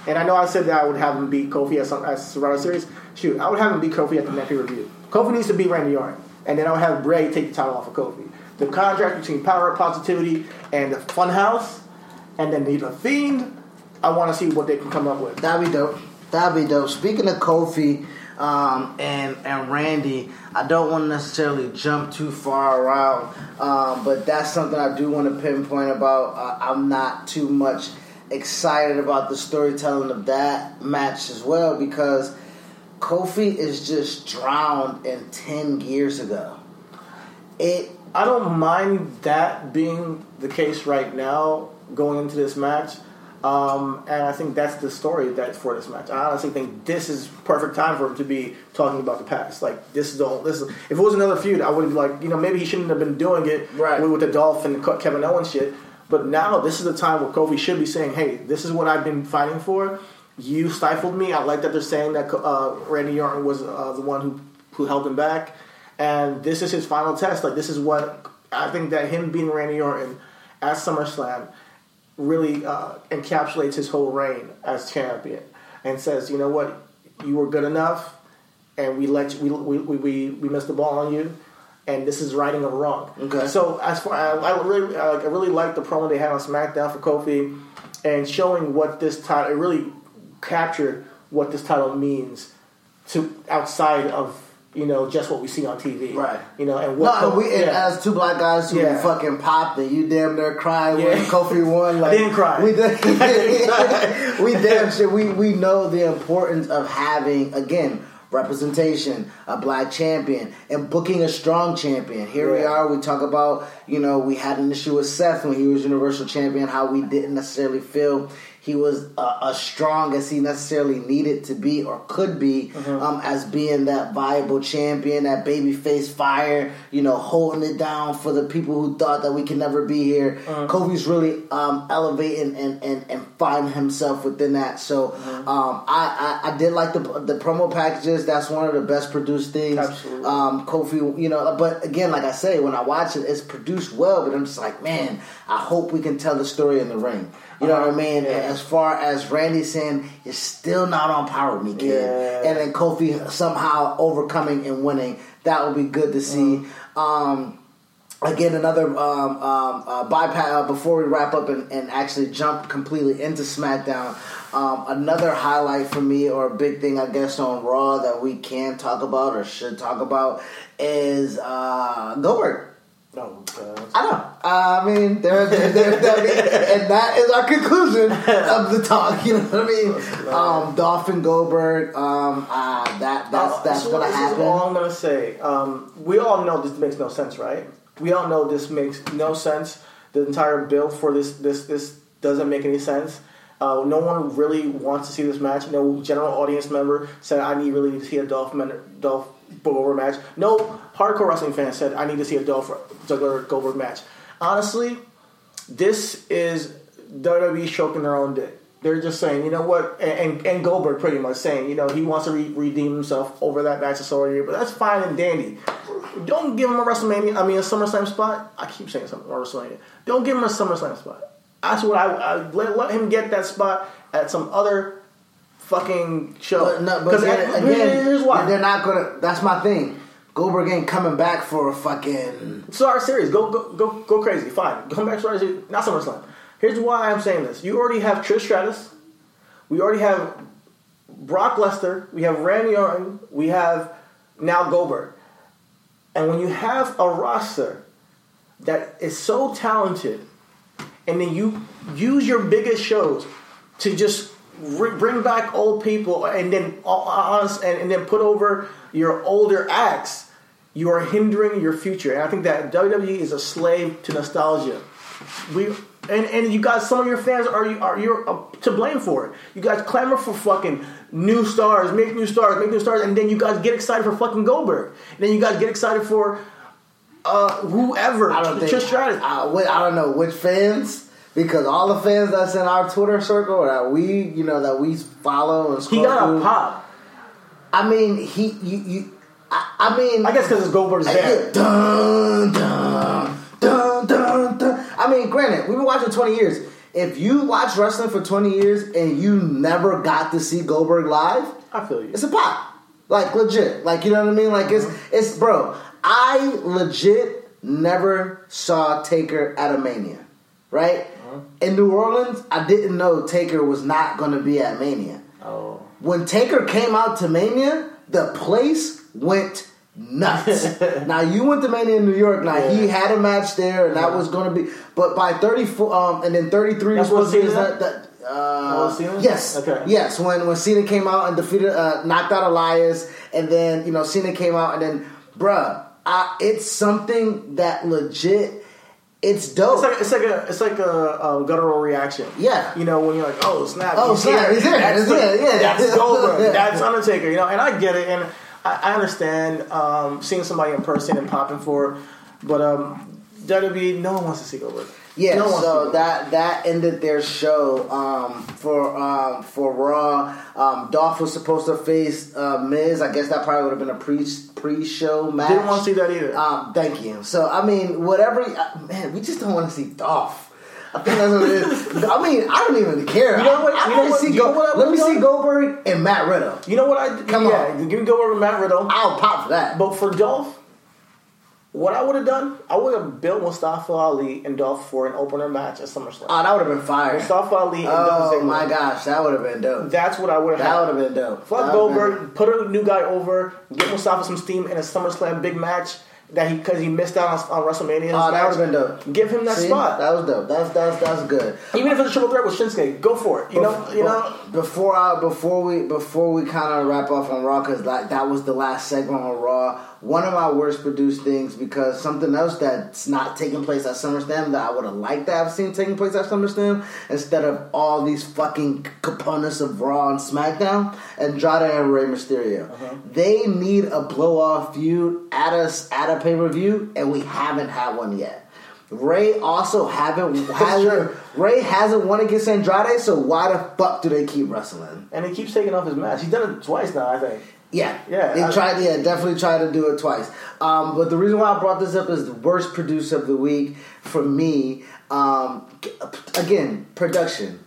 And I know I said that I would have him beat Kofi at, some, at Survivor Series. Shoot, I would have him beat Kofi at the next review. Kofi needs to beat Randy Orton, and then I would have Bray take the title off of Kofi. The contract between Power, Positivity, and the Funhouse, and then the Fiend. I want to see what they can come up with. That'd be dope. That'd be dope. Speaking of Kofi um, and and Randy, I don't want to necessarily jump too far around, um, but that's something I do want to pinpoint about. Uh, I'm not too much excited about the storytelling of that match as well because Kofi is just drowned in ten years ago. It I don't mind that being the case right now going into this match. Um, and I think that's the story that for this match. I honestly think this is perfect time for him to be talking about the past. Like this is the this is, if it was another feud, I would be like, you know, maybe he shouldn't have been doing it Right. with, with the Dolph and Kevin Owens shit. But now this is the time where Kofi should be saying, "Hey, this is what I've been fighting for. You stifled me. I like that they're saying that uh, Randy Orton was uh, the one who who held him back, and this is his final test. Like this is what I think that him being Randy Orton at SummerSlam really uh, encapsulates his whole reign as champion, and says, you know what, you were good enough, and we let you, we, we, we, we missed the ball on you, and this is righting a wrong. Okay. So as far I, I really I, I really like the promo they had on SmackDown for Kofi, and showing what this title it really captured what this title means to outside of you know just what we see on TV. Right. You know, and No, what and we and yeah. as two black guys who Yeah. fucking popped and you damn near cried when Kofi won. Like, didn't cry. We did, we damn sure we we know the importance of having again representation, a black champion, and booking a strong champion. Here we are. We talk about you know we had an issue with Seth when he was Universal Champion. How we didn't necessarily feel he was uh, as strong as he necessarily needed to be or could be um, as being that viable champion, that babyface fire, you know, holding it down for the people who thought that we could never be here. Kofi's really um, elevating and, and, and finding himself within that. So um, I, I, I did like the the promo packages. That's one of the best produced things. Absolutely. Um, Kofi, you know, but again, like I say, when I watch it, it's produced well. But I'm just like, man, I hope we can tell the story in the ring. You know what I mean? Yeah. As far as Randy saying, you're still not on par with me, kid. Yeah. And then Kofi somehow overcoming and winning. That would be good to see. Um, again, another um, um, uh, bypass uh, before we wrap up and, and actually jump completely into SmackDown. Um, another highlight for me, or a big thing, I guess, on Raw that we can talk about or should talk about is uh, Goldberg. God. I know. Uh, I mean, there, there, there, there- and that is our conclusion of the talk. You know what I mean? Um, Dolphin Goldberg. Um, uh, that that's Uh, that's so gonna this happen. Is all I'm gonna say. Um, we all know this makes no sense, right? We all know this makes no sense. The entire build for this this this doesn't make any sense. Uh, no one really wants to see this match. No general audience member said, "I need really to see a Dolph Men- Dolph Goldberg match." No hardcore wrestling fan said, "I need to see a Dolph Ziggler Goldberg match." Honestly, this is WWE choking their own dick. They're just saying, you know what, and, and, Goldberg pretty much saying, you know, he wants to re- redeem himself over that match of year, but that's fine and dandy. Don't give him a WrestleMania, I mean, a SummerSlam spot. I keep saying something, WrestleMania. Don't give him a SummerSlam spot. That's what I, I let, let him get that spot at some other fucking show. But, no, but again, again, here's why they're not gonna. That's my thing. Goldberg ain't coming back for a fucking Survivor Series. Go go go go crazy. Fine, come back to Survivor Series. Not SummerSlam. Here's why I'm saying this. You already have Trish Stratus. We already have Brock Lesnar. We have Randy Orton. We have now Goldberg. And when you have a roster that is so talented, and then you use your biggest shows to just bring back old people, and then honest, and, and then put over your older acts, you are hindering your future. And I think that WWE is a slave to nostalgia. We and and you guys, some of your fans are you are you're uh, to blame for it. You guys clamor for fucking new stars, make new stars, make new stars, and then you guys get excited for fucking Goldberg. And then you guys get excited for uh, whoever. I don't think. I, I don't know which fans. Because all the fans that's in our Twitter circle that we, you know, that we follow and he got a pop. I mean, he, you, you I, I mean, I guess because it's Goldberg's dad. Dun, dun, dun, dun, dun. I mean, granted, we've been watching twenty years. If you watch wrestling for twenty years and you never got to see Goldberg live, I feel you. It's a pop, like legit. Like you know what I mean? Like mm-hmm. it's it's bro. I legit never saw Taker at a Mania, right? Mm-hmm. In New Orleans, I didn't know Taker was not going to be at Mania. Oh. When Taker came out to Mania, the place went nuts. now you went to Mania in New York. Now yeah. he had a match there, and that was going to be. But by thirty four, um, and then thirty three was that, that uh, yes, okay. yes. When when Cena came out and defeated, uh, knocked out Elias, and then you know Cena came out, and then, bruh, I, it's something that legit. It's dope. It's like it's like a it's like a, a guttural reaction. Yeah, you know when you're like, oh snap, oh snap, here. he's here. That's, the, yeah, that's Goldberg, that's Undertaker. You know, and I get it, and I, I understand um, seeing somebody in person and popping for, but um, WWE, no one wants to see Goldberg. Yeah, no so that that ended their show um, for um, for Raw. Um, Dolph was supposed to face uh, Miz. I guess that probably would have been a pre pre show match. Didn't want to see that either. Um, thank you. So I mean, whatever. Uh, man, we just don't want to see Dolph. I think that's what it is. I mean, I don't even care. You know what? I, you know what? See you know what let me see Goldberg and Matt Riddle. You know what I? Come yeah, on, give me Goldberg and Matt Riddle. I'll pop for that. But for Dolph, what I would have done, I would have built Mustafa Ali and Dolph for an opener match at SummerSlam. Oh, that would have been fire. Mustafa Ali and oh, Dolph Ziggler. my gosh, that would have been dope. That's what I would have. That would have been dope. Fuck Goldberg, put a new guy over, get Mustafa some steam in a SummerSlam big match that he because he missed out on, on WrestleMania. Oh, that would have been dope. Give him that See, spot. That was dope. That's that's that's good. Even if it's a triple threat with Shinsuke, go for it. You know, you know. Before I before we before we kind of wrap off on Raw because like that was the last segment on Raw. One of my worst produced things because something else that's not taking place at SummerSlam that I would have liked to have seen taking place at SummerSlam instead of all these fucking components of Raw and SmackDown, and Andrade and Rey Mysterio. Uh-huh. They need a blow off feud at us at a pay per view, and we haven't had one yet. Rey also haven't hasn't, Rey hasn't won against Andrade, so why the fuck do they keep wrestling? And he keeps taking off his mask. He's done it twice now, I think. Yeah, yeah. They I, tried. Yeah, definitely tried to do it twice. Um, but the reason why I brought this up is the worst producer of the week for me. Um, again, production.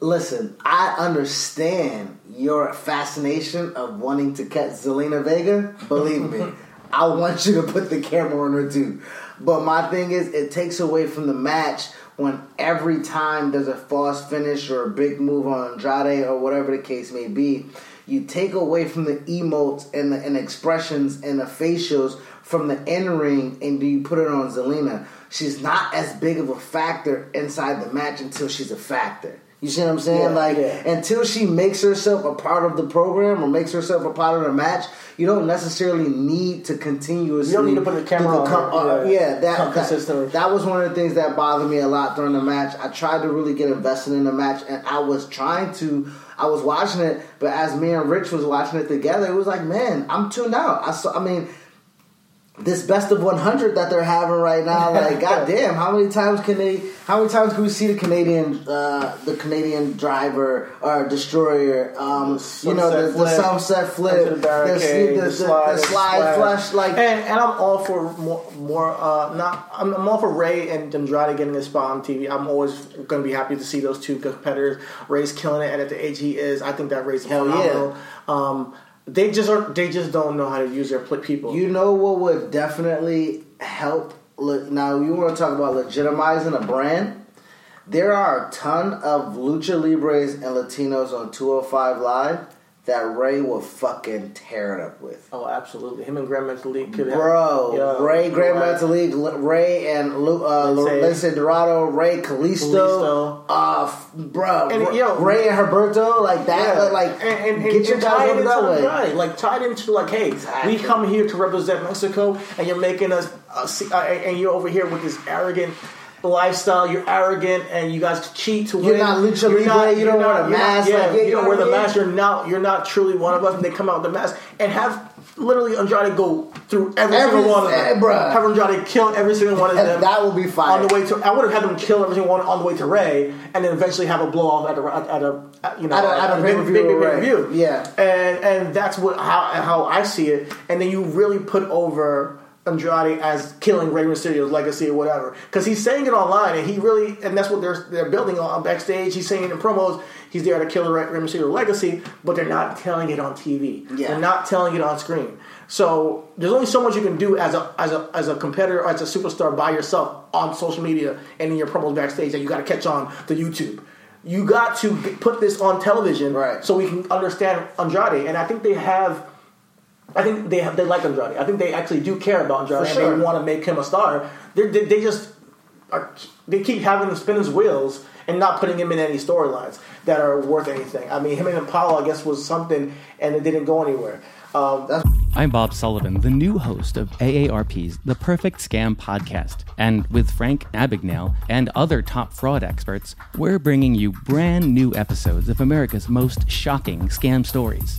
Listen, I understand your fascination of wanting to catch Zelina Vega. Believe me, I want you to put the camera on her too. But my thing is, it takes away from the match when every time there's a false finish or a big move on Andrade or whatever the case may be you take away from the emotes and the and expressions and the facials from the in ring and do you put it on Zelina. She's not as big of a factor inside the match until she's a factor. You see what I'm saying? Yeah, like yeah. until she makes herself a part of the program or makes herself a part of the match, you don't necessarily need to continuously. You don't need to put the camera on. Com- uh, yeah, yeah, that, that, that was one of the things that bothered me a lot during the match. I tried to really get invested in the match, and I was trying to I was watching it, but as me and Rich was watching it together, it was like, man, I'm tuned out. I saw. I mean, this best of 100 that they're having right now. Like, goddamn, how many times can they? How many times can we see the Canadian, uh, the Canadian driver or destroyer? Um, you know, the, the sunset flip, the the, the slide, slide flush. Like, and, and I'm all for more, more uh, not. I'm, I'm all for Rey and Andrade getting a spot on TV. I'm always going to be happy to see those two competitors. Rey's killing it, and at the age he is, I think that Rey's Hell phenomenal. Um, they just are. They just don't know how to use their pl- people. You know what would definitely help? Now, you want to talk about legitimizing a brand? There are a ton of lucha libres and Latinos on 205 Live that Rey will fucking tear it up with. oh, absolutely. Him and Gran Metalik could have. Bro, Yeah, Rey you're Grand right. Metalik, Rey and Lu, uh, Lince. Dorado, Rey Kalisto, Kalisto. uh, f- bro, And, yo, Rey and Humberto, like that, Yeah. like and, and, and, get your guys over into that way. Right. Like tied into like, hey, Exactly. we come here to represent Mexico, and you're making us, uh, see, uh, and you're over here with this arrogant lifestyle. You're arrogant, and you guys cheat to You're win. not lucha You're libre, you you're don't wear a you're mask, yeah, like, yeah, you don't wear the mask. You're not. You're not truly one of us. And they come out with the mask and have. Literally, Andrade go through every, Every- single one of them. bruh. Have Andrade kill every single one of And them. that will be fine. On the way to, I would have had them kill every single one on the way to Rey, and then eventually have a blow off at a, at a, you know, At a- at a big- pay-per-view big- big with Rey. pay-per-view. Yeah. and and that's what how how I see it. And then you really put over Andrade as killing Rey Mysterio's legacy or whatever, because he's saying it online, and he really, and that's what they're they're building on backstage. He's saying it in promos. He's there to kill Rey Rey Mysterio's legacy, but they're not telling it on TV. Yeah. They're not telling it on screen. So there's only so much you can do as a as a as a competitor or as a superstar by yourself on social media and in your promos backstage that you got to catch on to YouTube. You got to put this on television Right. so we can understand Andrade. And I think they have. I think they have, they like Andrade. I think they actually do care about Andrade For and sure. they want to make him a star. They're, they they just are, they keep having him spin his wheels and not putting him in any storylines that are worth anything. I mean, him and Apollo, I guess, was something, and it didn't go anywhere. Um, I'm Bob Sullivan, the new host of AARP's The Perfect Scam podcast. And with Frank Abagnale and other top fraud experts, we're bringing you brand new episodes of America's most shocking scam stories.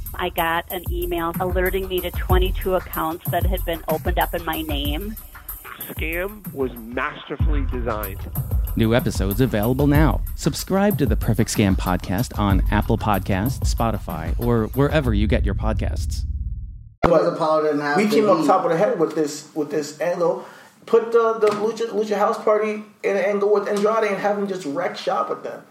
I got an email alerting me to 22 accounts that had been opened up in my name. Scam was masterfully designed. New episodes available now. Subscribe to the Perfect Scam podcast on Apple Podcasts, Spotify, or wherever you get your podcasts. Because Apollo didn't have we came up heat. top of the head with this with this angle. Put the the Lucha, Lucha House Party in an angle with Andrade and have him just wreck shop with them.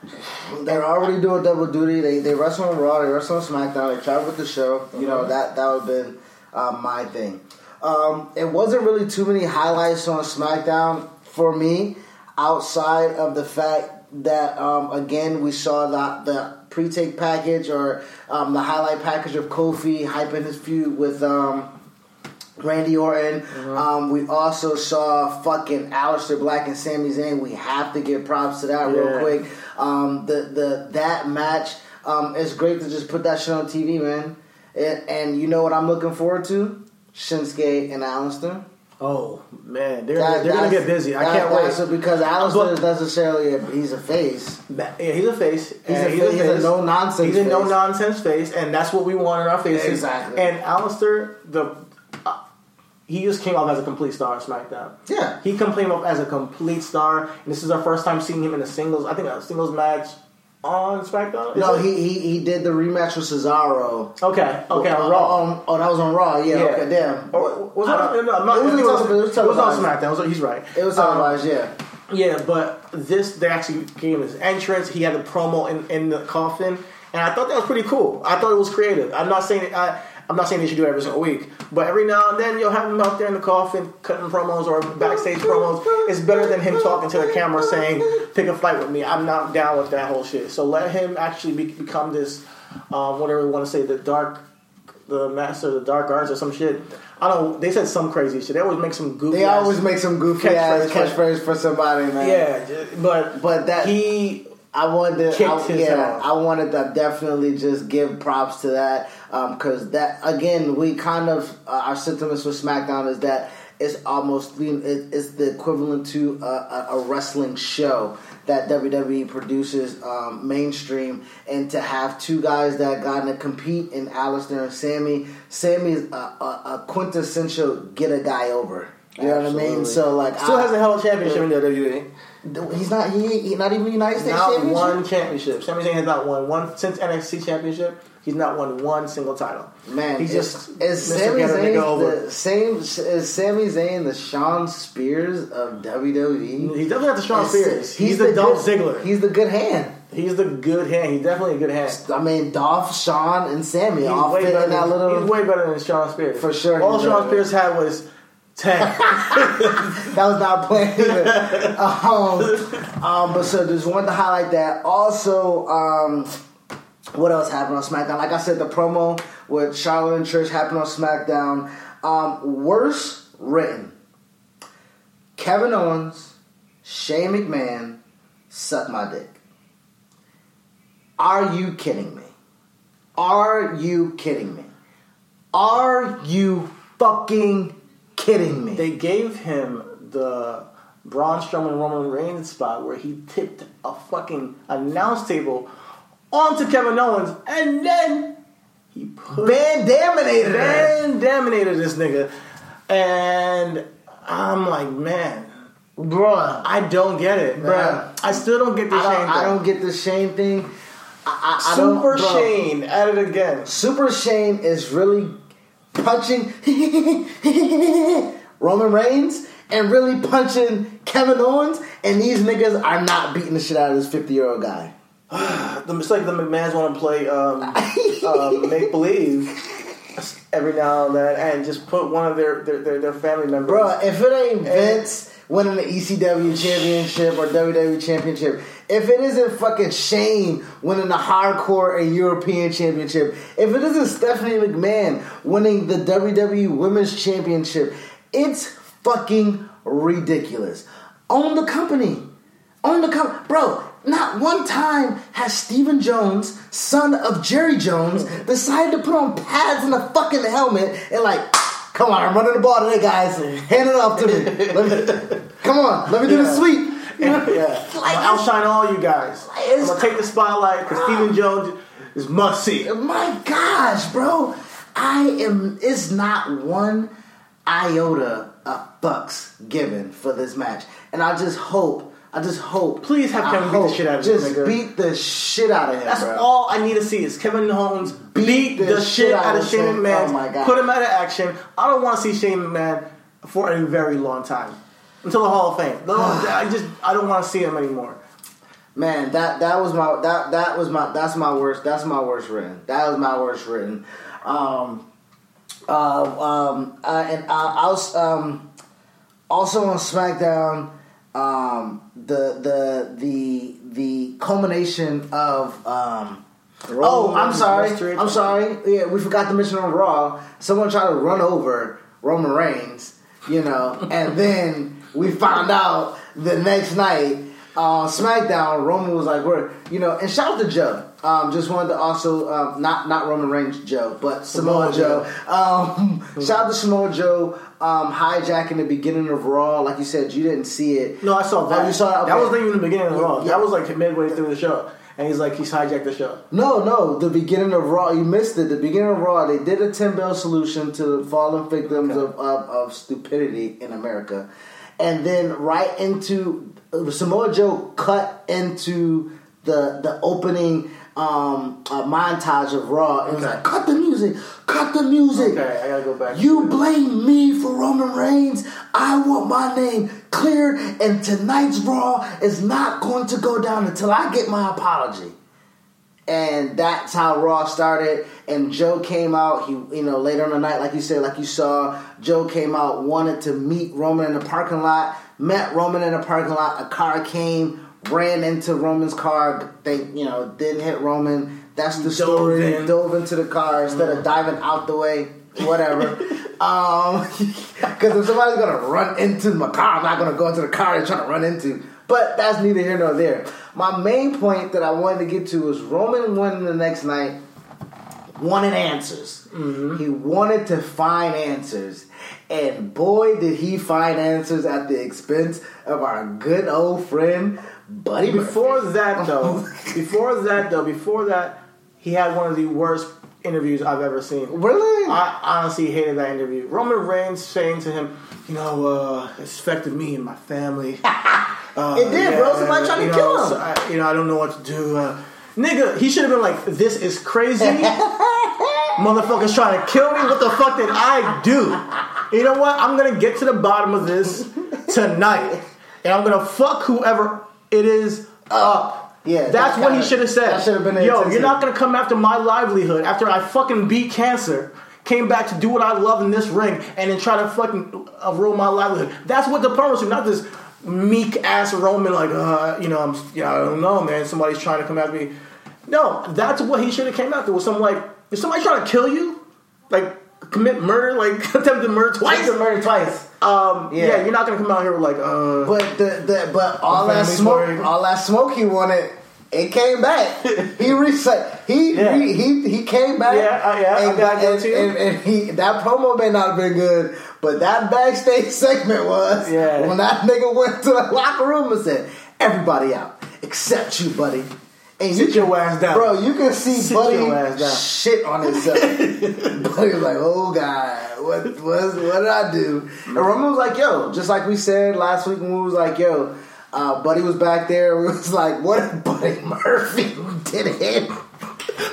They're already doing double duty. They they wrestle on Raw, they wrestle on SmackDown, they travel with the show. You know that that would have been uh, my thing. Um, it wasn't really too many highlights on SmackDown for me, outside of the fact that um, again we saw that the pre-take package or um, the highlight package of Kofi hyping his feud with. Um, Randy Orton. Um, we also saw fucking Aleister Black and Sami Zayn. We have to give props to that real quick. Um, the the that match. Um, it's great to just put that shit on TV, man. And, and you know what I'm looking forward to? Shinsuke and Aleister. Oh man, they're That- they're gonna get busy. I that- can't wait. because Aleister But- is necessarily a, he's a face. Yeah, he's a face. He's a fa- he's a no-nonsense He's a no nonsense face, and that's what we want in our faces. Exactly. And Aleister, the he just came off as a complete star on SmackDown. Yeah. he came off as a complete star, and this is our first time seeing him in a singles. I think a singles match on SmackDown. No, it? he, he he did the rematch with Cesaro. Okay, okay, on Oh, Raw. on- oh, that was on Raw. Yeah. Yeah. Okay. Damn. Or, was it, I on, don't- no, not, it was, it, was, it was it was on. SmackDown. So he's right. It was Um, televised. yeah. Yeah, but this they actually gave him his entrance. He had a promo in, in the coffin, and I thought that was pretty cool. I thought it was creative. I'm not saying I, I'm not saying they should do it every single week, but every now and then you'll have him out there in the coffin cutting promos or backstage promos. It's better than him talking to the camera saying "Pick a fight with me." I'm not down with that whole shit. So let him actually be, become this, um, whatever you want to say, the dark the master of the dark arts or some shit. I don't. They said some crazy shit. They always make some goofy. They always make some goofy ass catchphrase, catchphrase for somebody, man. Yeah, but But that he I wanted to, I, yeah. I wanted to definitely just give props to that because that again, we kind of uh, our sentiments for SmackDown is that it's almost it's the equivalent to a, a, wrestling show that WWE produces um, mainstream, and to have two guys that got to compete in Aleister and Sami. Sami is a, a, a quintessential get a guy over. You know what I mean? So like, still I, held a championship in the WWE. He's not. He, he not even United States Not championship. one championship. Sami Zayn has not won one since NXT championship. He's not won one single title. Man, he's just is Mr. Sami Get a Zayn the same? Is Sami Zayn the Shawn Spears of WWE? He's definitely not the Shawn Spears. He's, the, Dolph good, Ziggler. He's the good hand. He's the good hand. He's definitely a good hand. I mean, Dolph, Shawn, and Sami He's all way fit better. in that Than, little. he's way better than Shawn Spears For sure All Shawn. Spears had was ten. that was not planned either. um, um, but so just wanted to highlight that. Also, um, what else happened on SmackDown? Like I said, the promo with Charlotte and Trish happened on SmackDown. Um, worse written. Kevin Owens, Shane McMahon, suck my dick. Are you kidding me? Are you kidding me? Are you fucking kidding me? they gave him the Braun Strowman Roman Reigns spot where he tipped a fucking announce table onto Kevin Owens, and then he put Van Daminated. Van Daminated this nigga, and I'm like, man, Bruh. I don't get it, Bruh. man. I still don't get the I Shane don't, I don't get the Shane thing. I, I, I don't- Super bro. Shane at it again. Super Shane is really punching Roman Reigns and really punching Kevin Owens, and these niggas are not beating the shit out of this 50 year old guy. The, it's like the McMahons want to play um, um, make believe every now and then, and just put one of their their, their, their family members. Bruh, if it ain't Vince winning the ECW championship or WWE championship, if it isn't fucking Shane winning the hardcore and European championship, if it isn't Stephanie McMahon winning the WWE women's championship, it's fucking ridiculous. Own the company. Own the company. Bro, not one time has Stephen Jones, son of Jerry Jones, decided to put on pads and a fucking helmet and like, come on, I'm running the ball today, guys. Hand it off to me. Me come on, let me do the sweep. yeah, Like, I'll outshine all you guys. I'm gonna take the spotlight because Stephen ah. Jones is must see. My gosh, bro. I am it's not one iota of fucks given for this match. And I just hope, I just hope Please have I Kevin beat the shit out of just this nigga. beat the shit out of him. That's bro. all I need to see is Kevin Owens beat, the, shit out of Shane him. McMahon, Oh my God. put him out of action. I don't want to see Shane McMahon for a very long time until the Hall of Fame. I just I don't want to see him anymore. Man, that that was my that that was my that's my worst that's my worst written. That was my worst written. Um, uh, um, uh, and I, I was um, also on SmackDown. Um, the the the the culmination of um, oh, I'm sorry, I'm sorry. Yeah, we forgot to mention on Raw. Someone tried to run over Roman Reigns, you know, and then we found out the next night uh, SmackDown. Roman was like, "We're," you know, and shout out to Joe. Um, just wanted to also um, not not Roman Reigns Joe, but Samoa, Samoa Joe. Um, shout out to Samoa Joe um, hijacking the beginning of Raw. Like you said, you didn't see it. No, I saw that. Oh, you saw? That Okay. wasn't even the beginning of Raw. Yeah. That was like midway through the show, and he's like he's hijacked the show. No, no, the beginning of Raw. You missed it. The beginning of Raw. They did a ten bell solution to the fallen victims of, of of stupidity in America, and then right into uh, Samoa Joe cut into the the opening um, uh, montage of Raw. and was like, cut the music, cut the music. Okay, I gotta go back. You blame me for Roman Reigns. I want my name cleared, and tonight's Raw is not going to go down until I get my apology. And that's how Raw started. And Joe came out. He, you know, later in the night, like you said, like you saw, Joe came out, wanted to meet Roman in the parking lot. Met Roman in the parking lot. A car came, ran into Roman's car. They, you know, didn't hit Roman. That's the story. in. Dove into the car instead of diving out the way. Whatever. um, because if somebody's gonna run into my car, I'm not gonna go into the car they're trying to run into. But that's neither here nor there. My main point that I wanted to get to was Roman won the next night, wanted answers. He wanted to find answers. And boy, did he find answers at the expense of our good old friend, Buddy. Before Murphy. that, though, before that, though, before that, he had one of the worst interviews I've ever seen. Really? I honestly hated that interview. Roman Reigns saying to him, "You know, uh, it's affected me and my family." Uh, It did, bro. Somebody tried to kill know, him. so I, you know, I don't know what to do. Uh, nigga, he should have been like, "This is crazy." Motherfuckers trying to kill me. What the fuck did I do? You know what? I'm gonna get to the bottom of this tonight, and I'm gonna fuck whoever it is up. Yeah, that's that what he should have said. that should have been Yo, you're not gonna come after my livelihood after I fucking beat cancer. Came back to do what I love in this ring, and then try to fucking uh, ruin my livelihood. That's what the promo should, not this meek ass Roman like, uh, you know, I'm, you know, I don't know, man. Somebody's trying to come after me. No, that's what he should have came after. Was some like, is somebody trying to kill you, like commit murder, like attempted murder twice? Attempted murder twice. Um, yeah. Yeah. you're not gonna come out here with like, uh, But the, the but all that smoke, worried. all that smoke he wanted, it came back. he reset. He Yeah. he, he he came back. Yeah, uh, yeah, and, I gotta give it and, and, and he that promo may not have been good, but that backstage segment was. Yeah. When that nigga went to the locker room and said, "Everybody out except you, buddy." And Sit you your ass down. bro. You can see Sit Buddy your ass down. shit on himself. Buddy was like, "Oh God, what was what did I do?" And Roman was like, "Yo," just like we said last week when we was like, "Yo." Uh, Buddy was back there. We was like, "What if Buddy Murphy did it?"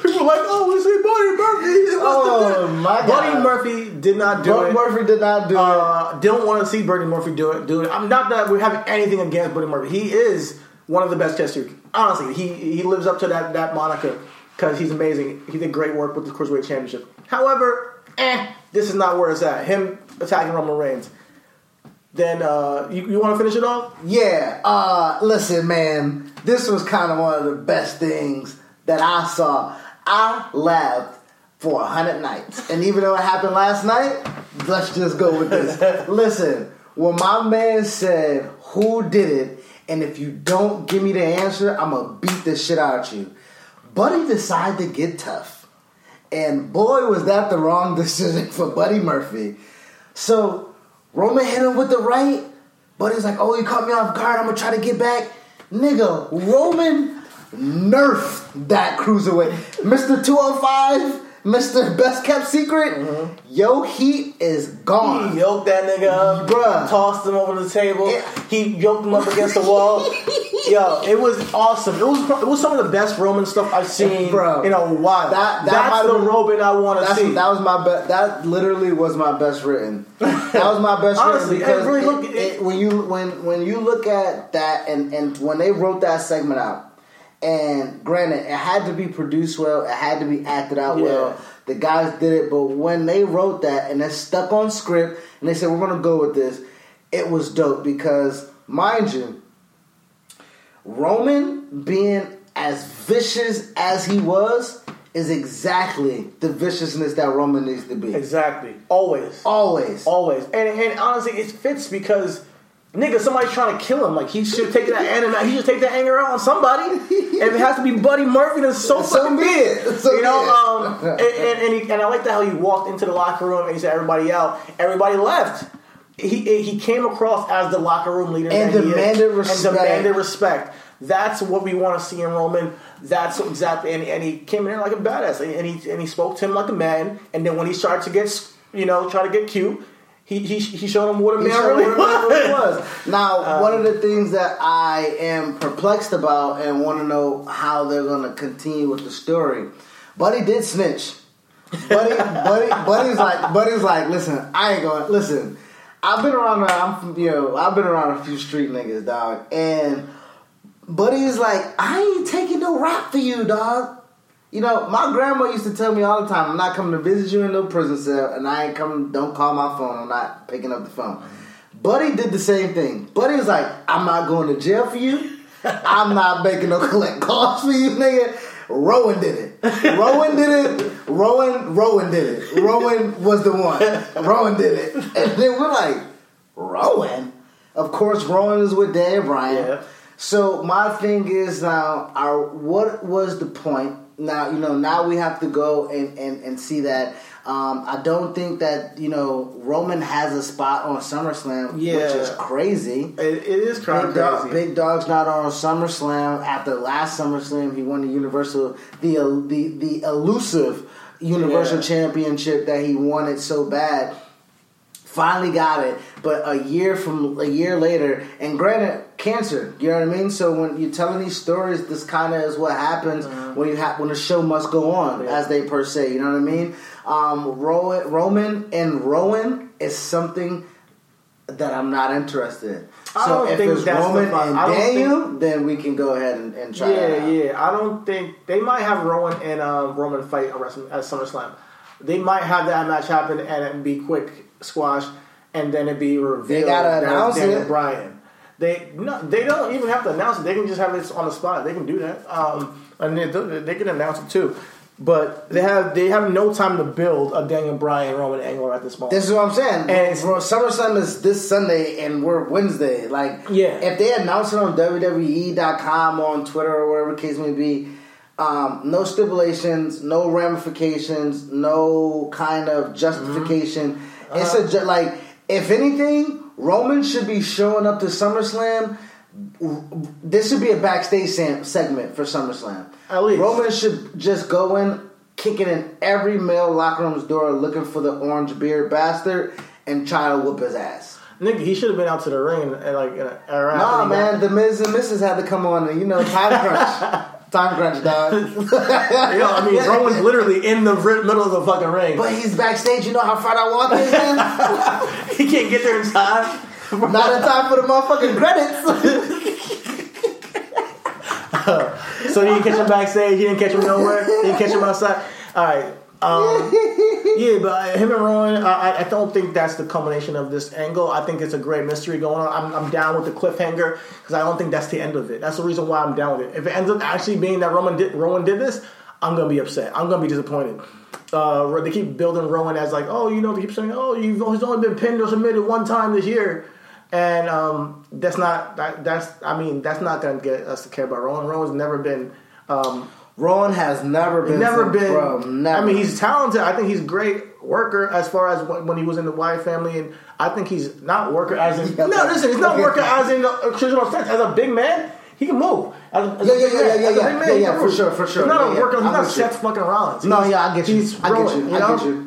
people were like, oh, we see Buddy Murphy. Oh, my God. Buddy Murphy did not do Buddy it. Murphy did not do it. Uh, don't want to see Buddy Murphy do it. Do it. I'm not that we have anything against Buddy Murphy. He is one of the best testers. Honestly, he he lives up to that that moniker because he's amazing. He did great work with the Cruiserweight Championship. However, eh, this is not where it's at. Him attacking Roman Reigns. Then uh, you, you want to finish it off? Yeah, uh, listen, man, this was kind of one of the best things that I saw. I laughed for a hundred nights, and even though it happened last night, let's just go with this. listen, when my man said, "Who did it?" and if you don't give me the answer, I'm gonna beat the shit out you. Buddy decided to get tough, and boy, was that the wrong decision for Buddy Murphy. So Roman hit him with the right. Buddy's like, "Oh, you caught me off guard. I'm gonna try to get back." Nigga, Roman nerfed that cruiserweight. Mr. 205 Mr. Best Kept Secret, mm-hmm. yo, he is gone. He yoked that nigga up, Bruh. tossed him over the table. Yeah. He yoked him up against the wall. yo, it was awesome. It was it was some of the best Roman stuff I've seen Bro, in a while. That, that that's the Roman I want to see. That was my best. That literally was my best written. that was my best Honestly, written really it, it, it, when you when when you look at that and and when they wrote that segment out and granted, it had to be produced well, it had to be acted out Yeah. well. The guys did it, but when they wrote that and they stuck on script and they said we're gonna go with this, it was dope because mind you, Roman being as vicious as he was is exactly the viciousness that Roman needs to be. exactly. Always. Always. Always. And and honestly, it fits because nigga, somebody's trying to kill him. Like he should take that anger. He should take that anger out on somebody. if it has to be Buddy Murphy, then so, fucking be it. So you know. Um, and and and, he, and I like that how he walked into the locker room and he said everybody out. Everybody left. He he came across as the locker room leader And that he is. demanded respect. And demanded respect. That's what we want to see in Roman. That's exactly, and, and he came in there like a badass, and, and he and he spoke to him like a man. And then when he started to get, you know, try to get cute, he he, he showed him what a man really what it really was. was. Now, uh, one of the things that I am perplexed about and want to know how they're going to continue with the story, Buddy did snitch. Buddy, Buddy, Buddy's like, Buddy's like, listen, I ain't going. Listen, I've been around. I'm from, you know, I've been around a few street niggas, dog, and Buddy is like, I ain't taking no rap for you, dog. You know, my grandma used to tell me all the time, I'm not coming to visit you in no prison cell, and I ain't coming, don't call my phone, I'm not picking up the phone. Buddy did the same thing. Buddy was like, I'm not going to jail for you. I'm not making no collect calls for you, nigga. Rowan did it. Rowan did it. Rowan, Rowan did it. Rowan was the one. Rowan did it. And then we're like, Rowan? Of course, Rowan is with Daniel Bryan. Yeah. So my thing is now, our what was the point? Now you know. Now we have to go and and, and see that. Um, I don't think that you know Roman has a spot on SummerSlam, yeah. which is crazy. It, it is kind Big, dog, crazy. Big Dog's not on SummerSlam. After last SummerSlam, he won the Universal, the the the elusive Universal Yeah. Championship that he wanted so bad. Finally got it, but a year from a year later, and granted, cancer. You know what I mean? So when you're telling these stories, this kind of is what happens when you have when the show must go on, Yeah. as they per se. You know what I mean? Um, Rowan, Roman and Rowan is something that I'm not interested in. I So don't if think it's that's the Roman fight. and Daniel, then we can go ahead and, and try Yeah, out. yeah. I don't think they might have Rowan and uh, Roman fight at, SummerSlam. They might have that match happen and it be quick squash, and then it be revealed. They gotta announce Daniel it. Bryan. They no, they don't even have to announce it. They can just have it on the spot. They can do that, um, and they, they can announce it too. But they have they have no time to build a Daniel Bryan Roman angle at this moment. This is what I'm saying. And it's- SummerSlam is this Sunday, and we're Wednesday. Like, Yeah. if they announce it on WWE.com on Twitter or whatever the case may be, um, no stipulations, no ramifications, no kind of justification. It's uh-huh. a like, if anything, Roman should be showing up to SummerSlam. This should be a backstage sam- segment for SummerSlam. At least. Roman should just go in, kicking in every male locker room's door, looking for the orange beard bastard, and try to whoop his ass. Nigga, he should have been out to the ring and, like around. Nah, man, the Miz and Mrs. had to come on, and you know, time crunch, time crunch, dog. Know, I mean, Roman's literally in the middle of the fucking ring. But he's backstage. You know how far that walk is, man. he can't get there in time. Not in time for the motherfucking credits. So you didn't catch him backstage. You didn't catch him nowhere. You didn't catch him outside. All right. Um, yeah, but uh, him and Rowan, I, I- I don't think that's the culmination of this angle. I think it's a great mystery going on. I'm, I'm down with the cliffhanger because I don't think that's the end of it. That's the reason why I'm down with it. If it ends up actually being that Roman did, Rowan did this, I'm gonna be upset. I'm gonna be disappointed. Uh, they keep building Rowan as like, oh, you know, they keep saying, oh, you've he's only been pinned or submitted one time this year, and um, that's not that, that's I mean that's not gonna get us to care about Rowan. Rowan's never been. Um, Rowan has never been, never been. Bro, never. I mean, he's talented. I think he's a great worker as far as when he was in the Wyatt family, and I think he's not worker as in. Yeah, no, listen, he's not worker as in the traditional sense. As a big man, he can move. As a, as Yeah, yeah, yeah, yeah, yeah, yeah. man, Yeah, yeah, for sure, for sure. He's not Yeah, a worker. He's I'm not. Seth fucking Rollins. No, yeah, I get you. He's I get you. You I get you.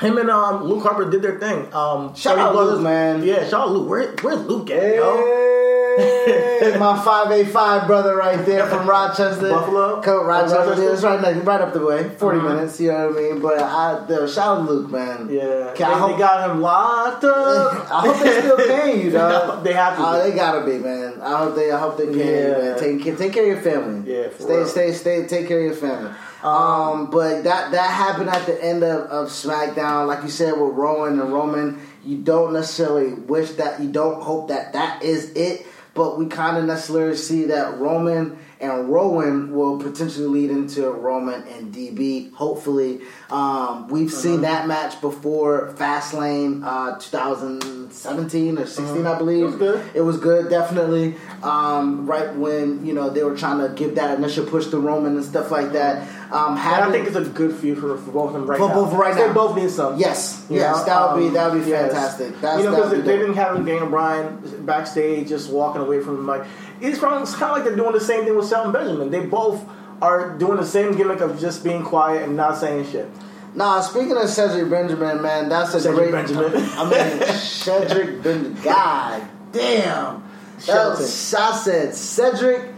Him and um, Luke Harper did their thing. Um, Shout out Brothers- Luke, man. Yeah, shout out Luke. Where, where's Luke at, yo? Hey, my five eight five brother right there from Rochester, Buffalo? Co- Rochester. Oh, Rochester? It's right next, right up the way, 40 Uh-huh. minutes. You know what I mean? But I, the, shout out Luke, man. Yeah, Okay, I hope, they got him locked up. I hope they still paying you, dog. they have to. Oh, be. they gotta be, man. I hope they. I hope they can. Yeah. Man. Take take care of your family. Yeah, for stay, real. stay, stay. Take care of your family. Um, but that that happened at the end of, of SmackDown, like you said with Rowan and Roman. You don't necessarily wish that. You don't hope that that is it. But we kind of necessarily see that Roman and Rowan will potentially lead into Roman and DB. Hopefully, um, we've seen that match before Fastlane uh, 2017 or 16, I believe. It was good. It was good, definitely. Um, right when you know they were trying to give that initial push to Roman and stuff like that. Um, And I think it's a good feud for, for both of them right For now. both right now. they both need some. yes, You yes, know, that would be um, that would be yes. fantastic. That's, you know, because be didn't have Daniel Bryan backstage just walking away from the mic. It's, probably, it's kind of like they're doing the same thing with Shelton Benjamin. They both are doing the same gimmick of just being quiet and not saying shit. Nah, speaking of Cedric Benjamin, man, that's a Cedric great. Benjamin. I mean, Cedric Benjamin. God damn. That was, I said Cedric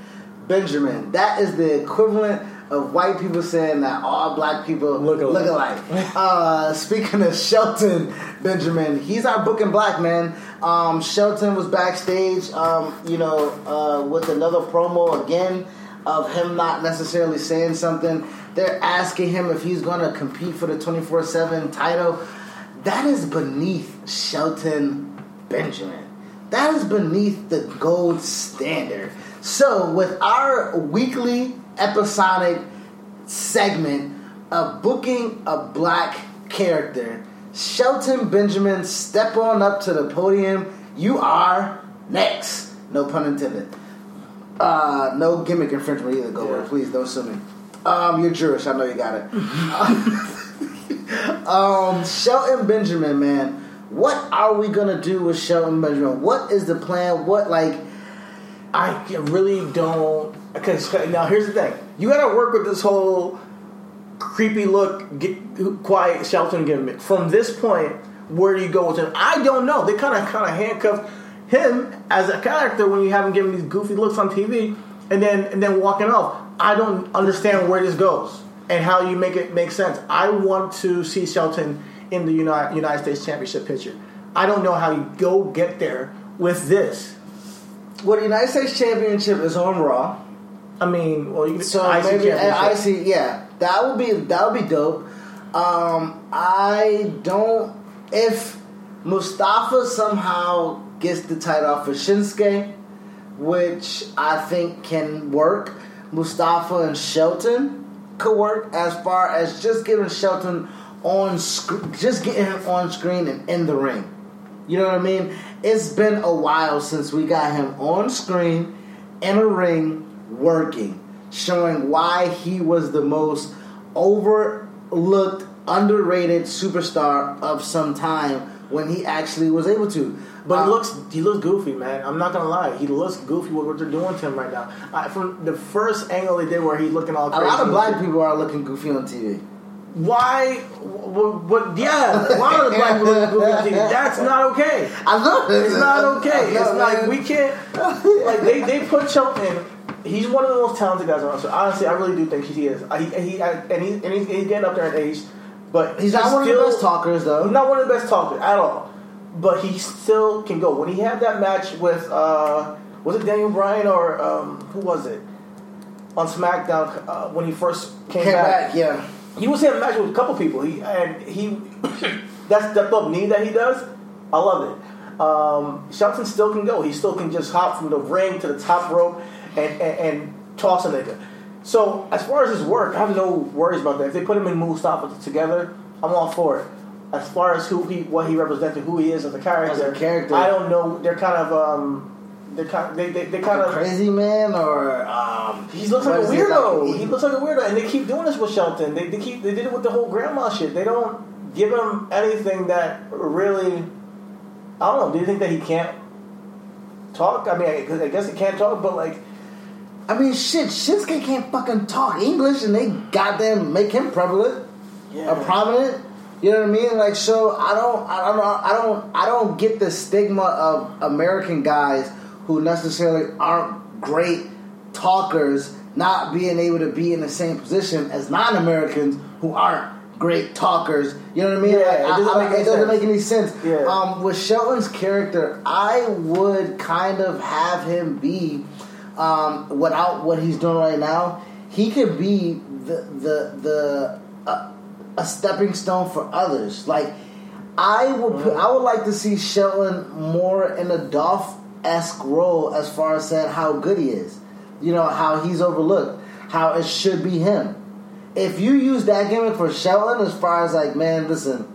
Benjamin. That is the equivalent of white people saying that all black people Look alike. Look alike. uh, speaking of Shelton Benjamin, he's our booking black man. Um, Shelton was backstage, um, you know, uh, with another promo again of him not necessarily saying something. They're asking him if he's going to compete for the 24 7 title. That is beneath Shelton Benjamin. That is beneath the gold standard. So, with our weekly episodic segment of booking a black character. Shelton Benjamin, step on up to the podium. You are next. No pun intended. Uh, no gimmick infringement either, Goldberg. Yeah. Please don't sue me. Um, you're Jewish. I know you got it. um, Shelton Benjamin, man. What are we gonna do with Shelton Benjamin? What is the plan? What like? I really don't. Because now here's the thing: you got to work with this whole creepy look, get, quiet Shelton gimmick. From this point, where do you go with him? I don't know. They kind of kind of handcuff him as a character when you have him giving these goofy looks on TV, and then and then walking off. I don't understand where this goes and how you make it make sense. I want to see Shelton in the United, United States Championship picture. I don't know how you go get there with this. Well, the United States Championship is on Raw. I mean, well, you can So IC maybe championship. IC, yeah, that would be that would be dope. Um, I don't if Mustafa somehow gets the title off of Shinsuke, which I think can work. Mustafa and Shelton could work as far as just giving Shelton on sc- just getting him on screen and in the ring. You know what I mean? It's been a while since we got him on screen in a ring working, showing why he was the most overlooked, underrated superstar of some time when he actually was able to. But he Um, looks he looks goofy, man. I'm not gonna lie. He looks goofy with what they're doing to him right now. I, from the first angle they did where he's looking all a lot of black people are looking goofy on TV. Why? What? what yeah, a lot of the black people look goofy on TV. That's not okay. I know It's not okay. Know, It's like we can't. Like they they put Shelton. He's one of the most talented guys around. So honestly, I really do think he is. I, he, he I, and he and he's, he's getting up there in age, but He's not one of the best talkers, though. He's not one of the best talkers at all. But he still can go. When he had that match with uh, was it Daniel Bryan or um, who was it on SmackDown uh, when he first came, Came back, yeah. he was in a match with a couple people. He and he that step up knee that he does, I love it. Um, Shelton still can go. He still can just hop from the ring to the top rope and and, and toss a nigga. So as far as his work, I have no worries about that. If they put him in Mustafa together, I'm all for it. As far as who he, what he represented, who he is as a character, As a character. I don't know. They're kind of um, they're kind, they they they kind of Crazy man, or um, he looks like a what is it, weirdo. like- he looks like a weirdo, and they keep doing this with Shelton. They, they keep they did it with the whole grandma shit. They don't give him anything that really. I don't know. Do you think that he can't talk? I mean, I, I guess he can't talk, but like, I mean, shit, Shinsuke can't fucking talk English, and they goddamn make him prevalent, yeah. or prominent. You know what I mean? Like, so I don't, I don't, I don't, I don't get the stigma of American guys who necessarily aren't great talkers not being able to be in the same position as non-Americans who aren't great talkers. You know what I mean? Yeah, Like, it doesn't I- make any it doesn't sense. make any sense. Yeah. Um, with Shelton's character, I would kind of have him be um, without what he's doing right now. He could be the the the uh, a stepping stone for others. Like I would put, I would like to see Shelton more in a Dolph esque role as far as saying how good he is. You know how he's overlooked, how it should be him. If you use that gimmick for Shelton, as far as like, man, listen,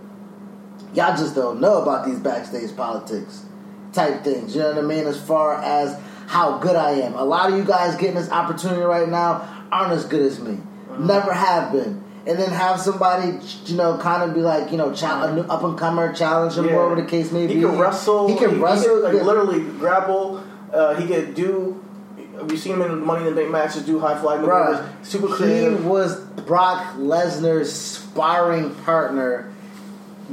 y'all just don't know about these backstage politics type things. You know what I mean? As far as how good I am. A lot of you guys getting this opportunity right now aren't as good as me. Never have been. And then have somebody, you know, kind of be like, you know, a new up and comer, challenge him, Yeah. whatever the case may be. he can wrestle. He can wrestle. like literally grapple. Uh, he could do. We've seen him in Money in the Bank matches do high fly Bruh, maneuvers. Super he was Brock Lesnar's sparring partner,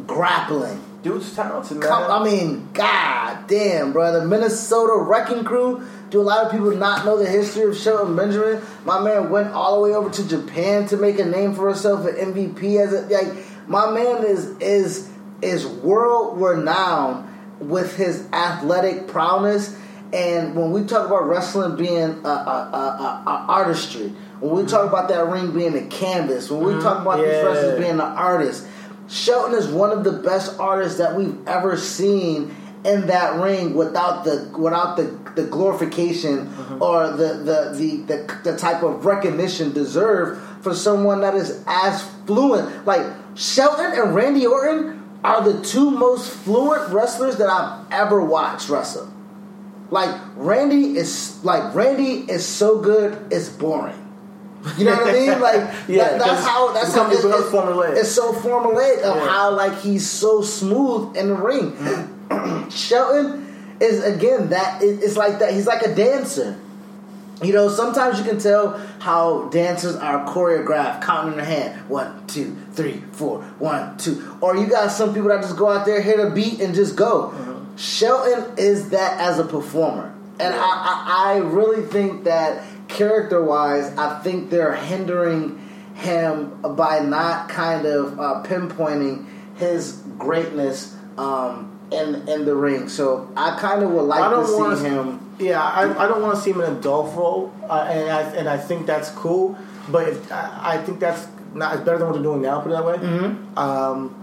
grappling. Dude's talented, man. Come, I mean, god damn, bro. The Minnesota Wrecking Crew. Do a lot of people not know the history of Shelton Benjamin? My man went all the way over to Japan to make a name for himself at MVP as a like. My man is is is world renowned with his athletic prowess. And when we talk about wrestling being a, a, a, a, artistry, when we talk mm-hmm. about that ring being a canvas, when we mm-hmm. talk about these Yeah. wrestlers being an artist, Shelton is one of the best artists that we've ever seen in that ring without the without the, the glorification mm-hmm. or the, the, the, the, the type of recognition deserved for someone that is as fluent. Like Shelton and Randy Orton are the two most fluent wrestlers that I've ever watched wrestle. Like Randy is like Randy is so good, it's boring. You know what I mean? Like Yeah, that- that's how that's it's how it's, it's formulaic. it's so formulaic of Yeah. how like he's so smooth in the ring. Shelton is again that it- it's like that. He's like a dancer. You know, sometimes you can tell how dancers are choreographed, counting in their hand. One, two, three, four, one, two. Or you got some people that just go out there, hit a beat, and just go. Shelton is that as a performer. And I, I, I really think that character wise, I think they're hindering him by not kind of uh, pinpointing his greatness um, in in the ring. So I kind of would like to see him. Yeah, I, I don't want to see him in a Dolph role, uh, and I and I think that's cool. But if, I, I think that's not it's better than what they're doing now. Put it that way. Mm-hmm. Um,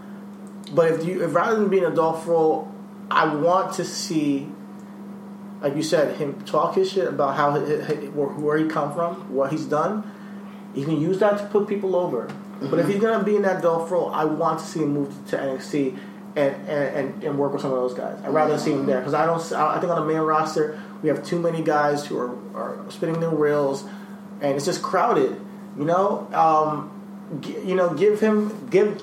but if you if rather than being a Dolph role, I want to see, like you said, him talk his shit about how where, he come from, what he's done. He can use that to put people over. But if he's gonna be in that Dolph role, I want to see him move to NXT. And, and, and, and work with some of those guys. I'd rather see him there because I don't. I think on the main roster we have too many guys who are, are spinning their reels, and it's just crowded. You know, um, g- you know, give him give.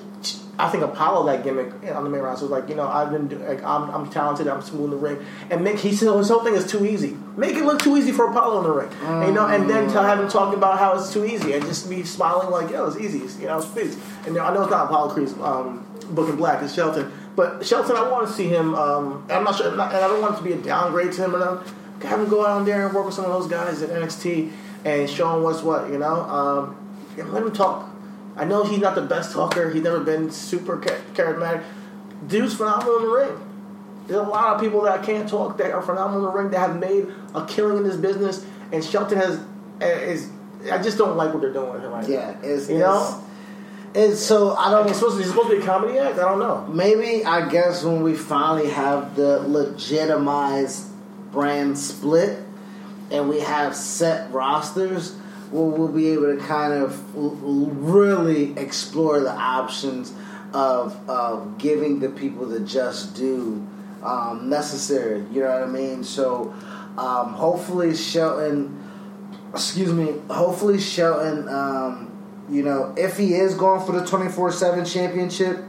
I think Apollo that gimmick on the main roster was like, you know, I've been do, like, I'm, I'm talented, I'm smooth in the ring, and make he said his whole thing is too easy. Make it look too easy for Apollo in the ring, And, you know, and then to have him talking about how it's too easy, and just be smiling like, yo, it's easy, you know, it's please. And I know it's not Apollo Creed's um, booking black, it's Shelton, but Shelton, I want to see him. Um, I'm not sure, and I don't want it to be a downgrade to him, and have him go out there and work with some of those guys at NXT and show him what's what, you know. Um, and let him talk. I know he's not the best talker. He's never been super charismatic. Dude's phenomenal in the ring. There's a lot of people that can't talk that are phenomenal in the ring that have made a killing in this business. And Shelton has eh, is. I just don't like what they're doing with him right Yeah, now. it's you know. It's so I don't. It's supposed to, he's supposed to be a comedy act. I don't know. Maybe I guess when we finally have the legitimized brand split and we have set rosters, we'll, we'll be able to kind of l- really explore the options of of giving the people the just due um, necessary. You know what I mean? So um, hopefully Shelton, excuse me, hopefully Shelton. Um, you know, if he is going for the twenty four seven championship,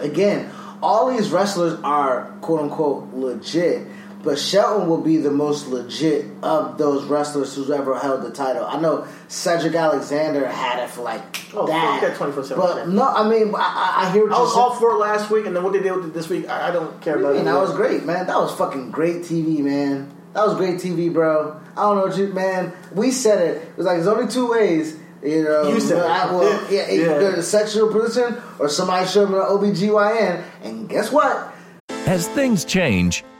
again, all these wrestlers are quote unquote legit, but Shelton will be the most legit of those wrestlers who's ever held the title. I know Cedric Alexander had it for like Oh, that, fuck that 24/7 but no, I mean, I, I- I hear what I you're was saying. all for it last week, and then what they did with it this week, I, I don't care What about you it. That was great, man. That was fucking great TV, man. That was great TV, bro. I don't know what you, man. We said it. It was like there's only two ways. You know, You said it. I, well, yeah, Yeah. either the sexual position or somebody showed me an OBGYN, and guess what? As things change,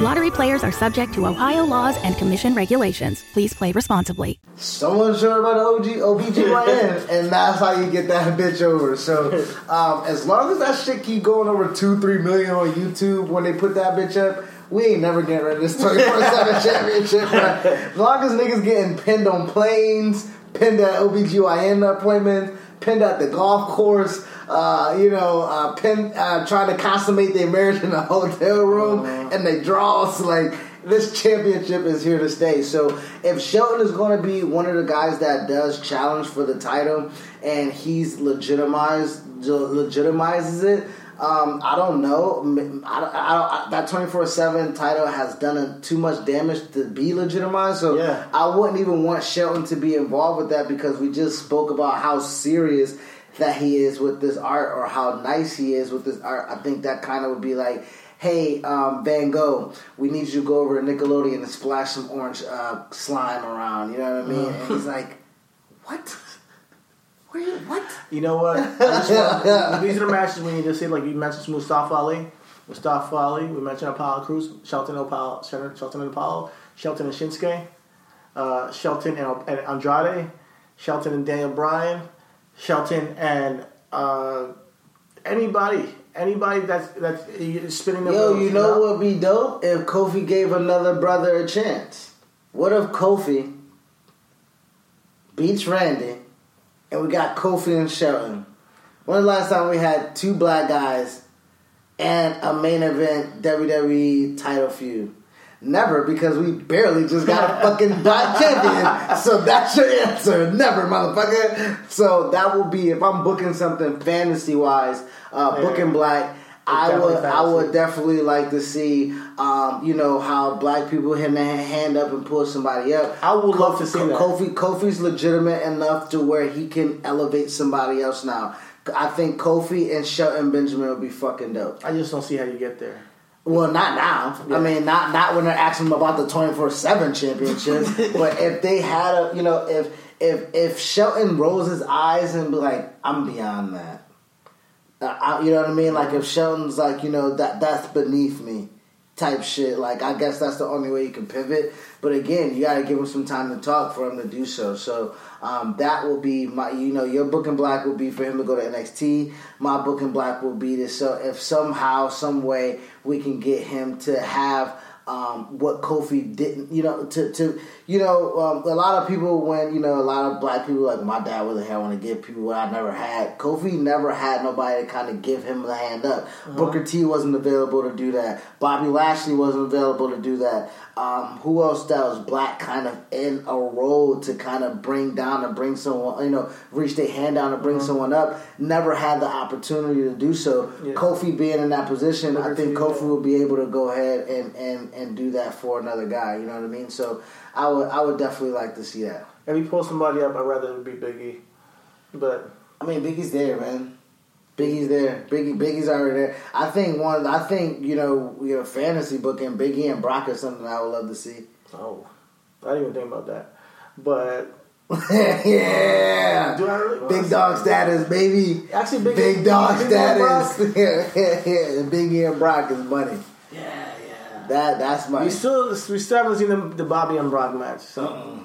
Lottery players are subject to Ohio laws and commission regulations. Please play responsibly. Someone showed about OG, OBGYN, and that's how you get that bitch over. So, um, as long as that shit keep going over two, three million on YouTube when they put that bitch up, we ain't never getting rid of this 24 7 championship. Bro. As long as niggas getting pinned on planes, pinned at OBGYN appointments, pinned at the golf course, uh, you know, uh, pinned, uh, trying to consummate their marriage in a hotel room, and they draws like this championship is here to stay. So if Shelton is going to be one of the guys that does challenge for the title, and he's legitimized legitimizes it, Um, I don't know. I, I, I, that twenty four seven title has done a, too much damage to be legitimized. So Yeah. I wouldn't even want Shelton to be involved with that because we just spoke about how serious that he is with this art or how nice he is with this art. I think that kind of would be like. Hey, um, Van Gogh, we need you to go over to Nickelodeon and splash some orange uh, slime around. You know what I mean? And he's like, "What? Where you? What?" You know what? Want, these are the matches we need to see. Like you mentioned Mustafa Ali, Mustafa Ali. We mentioned Apollo Crews, Shelton Apollo, Shelton Shelton and Apollo, Shelton and Shinsuke, uh, Shelton and, and Andrade, Shelton and Daniel Bryan, Shelton and uh, anybody, anybody that's that's spinning the Yo, you know what would be dope if Kofi gave another brother a chance? What if Kofi beats Randy and we got Kofi and Shelton? When the last time we had two black guys and a main event WWE title feud? Never, because we barely just got a fucking black champion. So that's your answer. Never, motherfucker. So that will be if I'm booking something fantasy wise, uh, Yeah. booking black. I would, I would definitely like to see, um, you know, how black people hit their hand up and pull somebody up. I would love to see that. Kofi, Kofi's legitimate enough to where he can elevate somebody else now. I think Kofi and Shelton Benjamin would be fucking dope. I just don't see how you get there. Well, not now. I mean, not not when they're asking them about the twenty four seven championship. but if they had a, you know, if if if Shelton rolls his eyes and be like, "I'm beyond that," uh, I, you know what I mean? Like if Shelton's like, you know, that that's beneath me, type shit. Like I guess that's the only way you can pivot. But again, you got to give him some time to talk for him to do so. So um, that will be my, you know, your book in black will be for him to go to NXT. My book in black will be to so if somehow, some way we can get him to have. Um, what Kofi didn't, you know, to, to you know, um, a lot of people when you know a lot of black people like my dad was the hell want to give people what I never had. Kofi never had nobody to kind of give him the hand up. Booker T wasn't available to do that. Bobby Lashley wasn't available to do that. Um, who else that was black kind of in a role to kind of bring down and bring someone, you know, reach their hand down and bring someone up? Never had the opportunity to do so. Yeah. Kofi being in that position, I think T, Kofi yeah. will be able to go ahead and, and, and do that for another guy. You know what I mean? So I would I would definitely like to see that. If you pull somebody up, I'd rather it be Biggie. But I mean, Big E's there, man. Big E's there. Biggie, Big E's already there. I think one. I think you know, we have fantasy booking Biggie and Brock is something I would love to see. oh, I didn't even think about that. But yeah, do really big dog status, baby. Actually, Biggie, Big dog status. Biggie and Brock is money. That that's my. We still we still haven't seen the, the Bobby and Brock match. So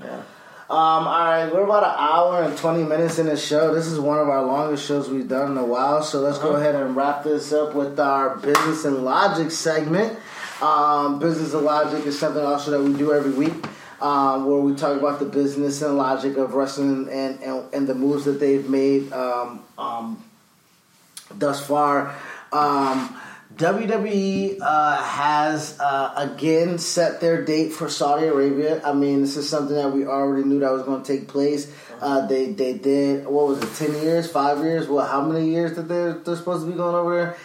yeah. Um, all right, we're about an hour and 20 minutes in the show. This is one of our longest shows we've done in a while. So let's go ahead and wrap this up with our business and logic segment. Um, business and logic is something also that we do every week. Um, where we talk about the business and logic of wrestling and, and, and the moves that they've made um, um, thus far. Um, WWE uh, has uh, again set their date for Saudi Arabia. I mean, this is something that we already knew that was going to take place. Uh, they they did what was it, ten years, five years? What? How many years that they're they're supposed to be going over there?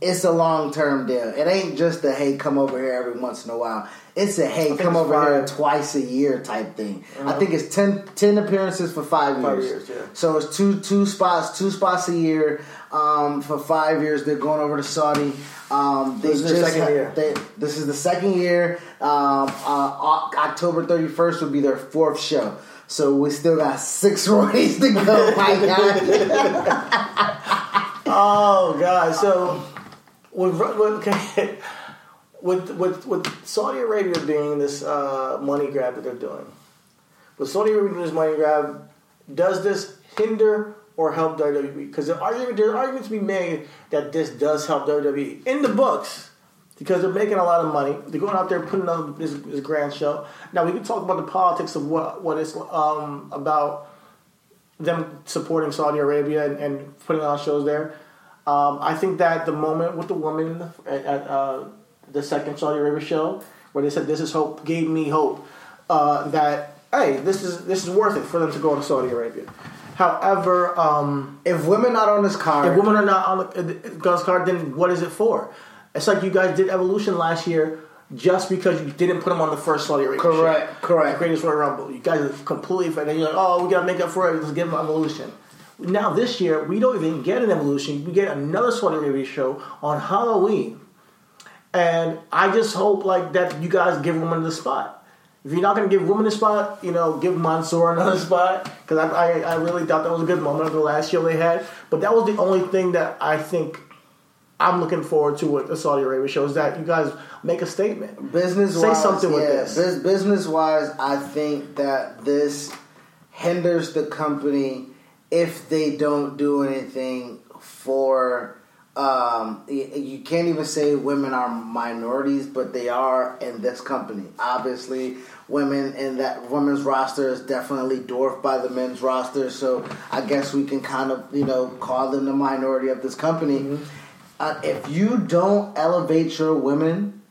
It's a long term deal. It ain't just a hey, come over here every once in a while. It's a hey, come over here twice a year type thing. I think it's 10, 10 appearances for five years. Five years, yeah. So it's two two spots, two spots a year um, for five years. They're going over to Saudi. Um, they This is just second year. they- this is the second year. Um, uh, October thirty first will be their fourth show. So we still got six Roys to go. My God. Oh God! So with with, with with with Saudi Arabia being this uh, money grab that they're doing, with Saudi Arabia doing this money grab, does this hinder or help WWE? Because the argument there's an argument to be made that this does help WWE in the books. Because they're making a lot of money, they're going out there putting on this, this grand show. Now we can talk about the politics of what what it's um, about them supporting Saudi Arabia and, and putting on shows there. Um, I think that the moment with the woman at, at uh, the second Saudi Arabia show, where they said "This is hope," gave me hope uh, that hey, this is this is worth it for them to go to Saudi Arabia. However, um, if women not on this card, if women are not on the, this card, then what is it for? It's like you guys did Evolution last year just because you didn't put them on the first Saudi Arabia Correct, show. correct. The Greatest Royal Rumble. You guys are completely. And you're like, oh, we gotta make up for it. Let's give them Evolution. Now this year, we don't even get an Evolution. We get another Saudi Arabia show on Halloween, and I just hope like that you guys give women the spot. If you're not going to give women a spot, you know, give Mansoor another spot because I, I, I really thought that was a good moment of the last show they had. But that was the only thing that I think I'm looking forward to with the Saudi Arabia show is that you guys make a statement, business say something yeah, with this. Business wise, I think that this hinders the company if they don't do anything for. Um, you can't even say women are minorities, but they are in this company. Obviously, women in that women's roster is definitely dwarfed by the men's roster. So I guess we can kind of you know call them the minority of this company. Uh, if you don't elevate your women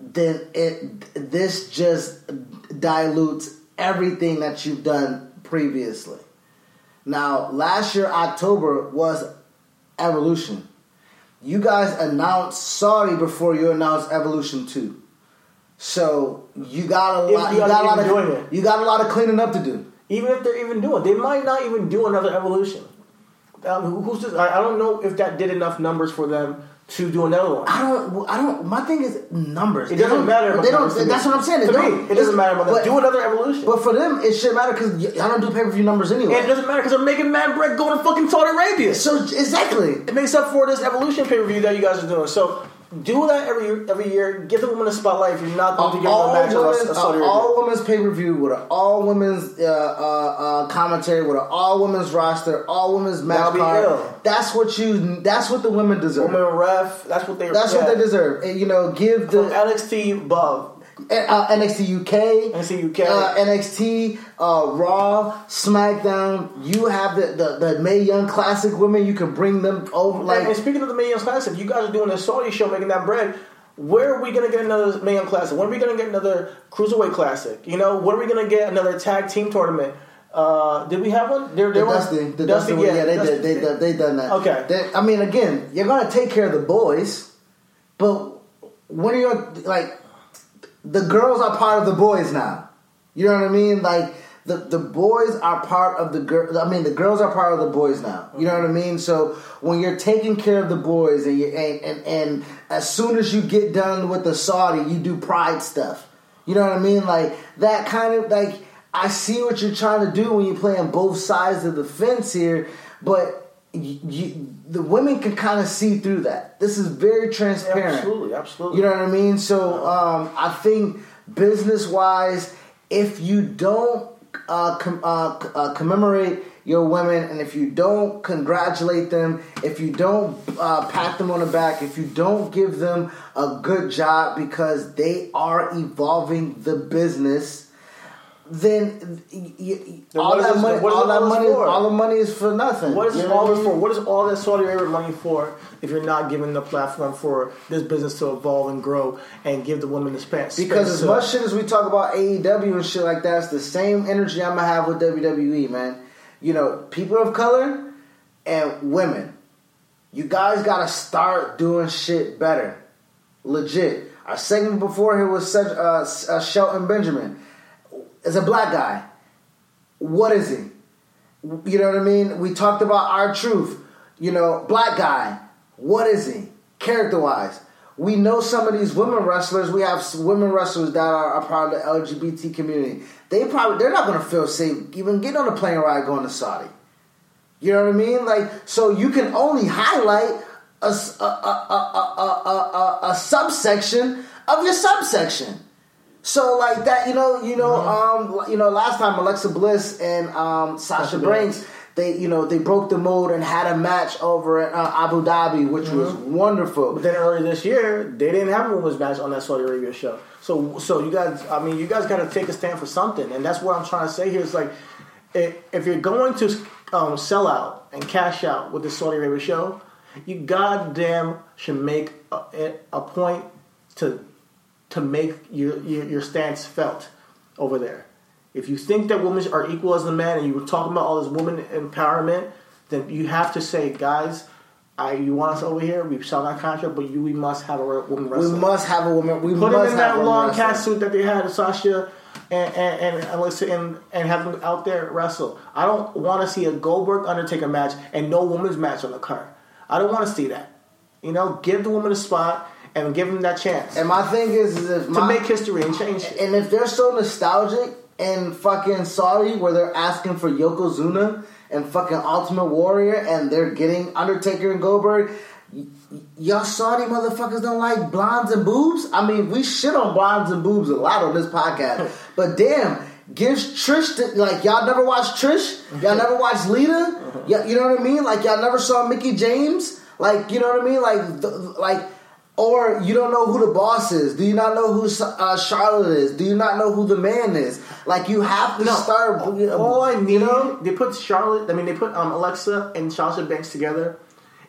then it this just dilutes everything that you've done previously. Now, last year October was Evolution. You guys announced Saudi before you announced Evolution Two, so you got a If lot. you got a lot even doing of it. you got a lot of cleaning up to do. Even if they're even doing, they might not even do another Evolution. Um, who's this? I, I don't know if that did enough numbers for them to do another one. I don't. I don't. My thing is numbers. It doesn't matter. About They don't. numbers to me. That's what I'm saying. To me, it doesn't matter about them. Do another Evolution. But for them, it shouldn't matter because I don't do pay per view numbers anyway. And it doesn't matter because they're making mad bread going to fucking Saudi Arabia. So exactly, it makes up for this evolution pay per view that you guys are doing. So do that every year, every year. Give the women a spotlight if you're not going to give them a match of women's, a Saudi Arabia. all women's pay per view with an all women's uh, uh, uh, commentary with an all women's roster, all women's match card. That's what you. That's what the women deserve. Women ref. That's what they. That's what they deserve. And, you know, give the From NXT above. Uh, NXT UK, NXT UK, uh, NXT, uh, Raw, SmackDown. You have the the, the Mae Young Classic women. You can bring them over. Like, and speaking of the Mae Young's Classic, you guys are doing the Saudi show, making that bread. Where are we gonna get another Mae Young Classic? When are we gonna get another Cruiserweight Classic? You know, when are we gonna get another Tag Team Tournament? Uh, did we have one? There, the there was Dusty, the Dusty, one, yeah, they Dusty- did. They, they, they done that. Okay. They- I mean, again, you're gonna take care of the boys, but when are you like the girls are part of the boys now? You know what I mean? Like the the boys are part of the girl. I mean, the girls are part of the boys now. You know what I mean? So when you're taking care of the boys, and you and and, and as soon as you get done with the Saudi, you do pride stuff. You know what I mean? Like that kind of like I see what you're trying to do when you're playing both sides of the fence here, but you, you, the women can kind of see through that. This is very transparent. Absolutely, absolutely. You know what I mean? So um, I think business wise, if you don't uh, com- uh, uh, commemorate your women, and if you don't congratulate them, if you don't uh, pat them on the back, if you don't give them a good job because they are evolving the business, then y- y- Then all that this- money, all that money, for? all the money is for nothing. What is all this for? What is all that Saudi Arabia money for if you're not giving the platform for this business to evolve and grow and give the women the space? Because as much shit as we talk about AEW and shit like that, it's the same energy I'm gonna have with WWE, man. You know, people of color and women. You guys gotta start doing shit better. Legit. Our segment before here was such uh, uh, Shelton Benjamin. As a black guy, what is he? You know what I mean? We talked about our truth. You know, black guy, what is he? Character wise. We know some of these women wrestlers. We have women wrestlers that are a part of the LGBT community. They probably they're not going to feel safe even getting on a plane ride going to Saudi. You know what I mean? Like, so you can only highlight a subsection of your subsection. So like that, you know, you know, um, you know, last time Alexa Bliss and um, Sasha Banks, they, you know, they broke the mold and had a match over at uh, Abu Dhabi, which was wonderful. But then earlier this year, they didn't have a women's match on that Saudi Arabia show. So, so you guys, I mean, you guys got to take a stand for something, and that's what I'm trying to say here. Is like, if you're going to um, sell out and cash out with the Saudi Arabia show, you goddamn should make a, a point to to make your, your your stance felt over there. If you think that women are equal as the man, and you were talking about all this woman empowerment, then you have to say, guys, I, you want us over here? We signed our contract, but you, we must have a woman wrestler. We must have a woman. We Put him in that long cat suit that they had, Sasha and and and, and, and and have them out there wrestle. I don't want to see a Goldberg Undertaker match and no women's match on the card. I don't want to see that. You know, give the woman a spot and give them that chance And my thing is, is if to make history and change it. And if they're so nostalgic in fucking Saudi, where they're asking for Yokozuna and fucking Ultimate Warrior, and they're getting Undertaker and Goldberg, y- y'all Saudi motherfuckers don't like blondes and boobs. I mean, we shit on blondes and boobs a lot on this podcast, but damn. Gives Trish to, like y'all never watched Trish, y'all never watched Lita, uh-huh. yeah, you know what I mean? Like y'all never saw Mickie James, like you know what I mean? Like the, like or you don't know who the boss is. Do you not know who uh, Charlotte is? Do you not know who the man is? Like you have to No, start. all I need, you know, they put Charlotte. I mean, they put um, Alexa and Sasha Banks together,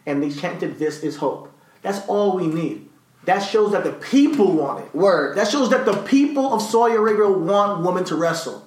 and they chanted, "This is hope." That's all we need. That shows that the people want it. Word. That shows that the people of Saudi Arabia want women to wrestle.